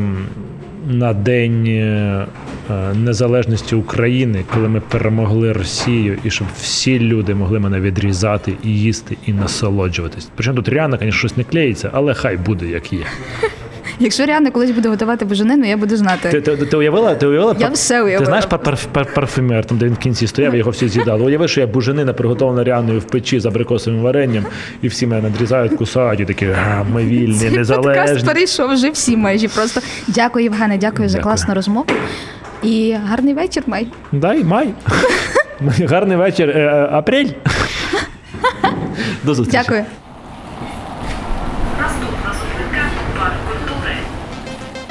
на День е, Незалежності України, коли ми перемогли Росію, і щоб всі люди могли мене відрізати і їсти, і насолоджуватись. Причому тут реально, звісно, щось не клеїться, але хай буде як є. Якщо Ріана колись буде готувати буженину, я буду знати. Ти, ти, ти уявила? Ти уявила? Я все уявила. Ти знаєш пар, пар, пар, парфюмер, там, де він в кінці стояв, його всі з'їдали. Уяви, що я буженина приготовлена ряною в печі з абрикосовим варенням, і всі мене надрізають, кусають, і такі, а, ми вільні, Подкаст незалежні. перейшов вже всі межі. Просто дякую, Євгене, дякую за класну розмову. І гарний вечір, Май. Дай, май. [laughs] Гарний вечір. Е, е, Апрель. [laughs] До зустрічі. Дякую. Наступна зупинка парк культури.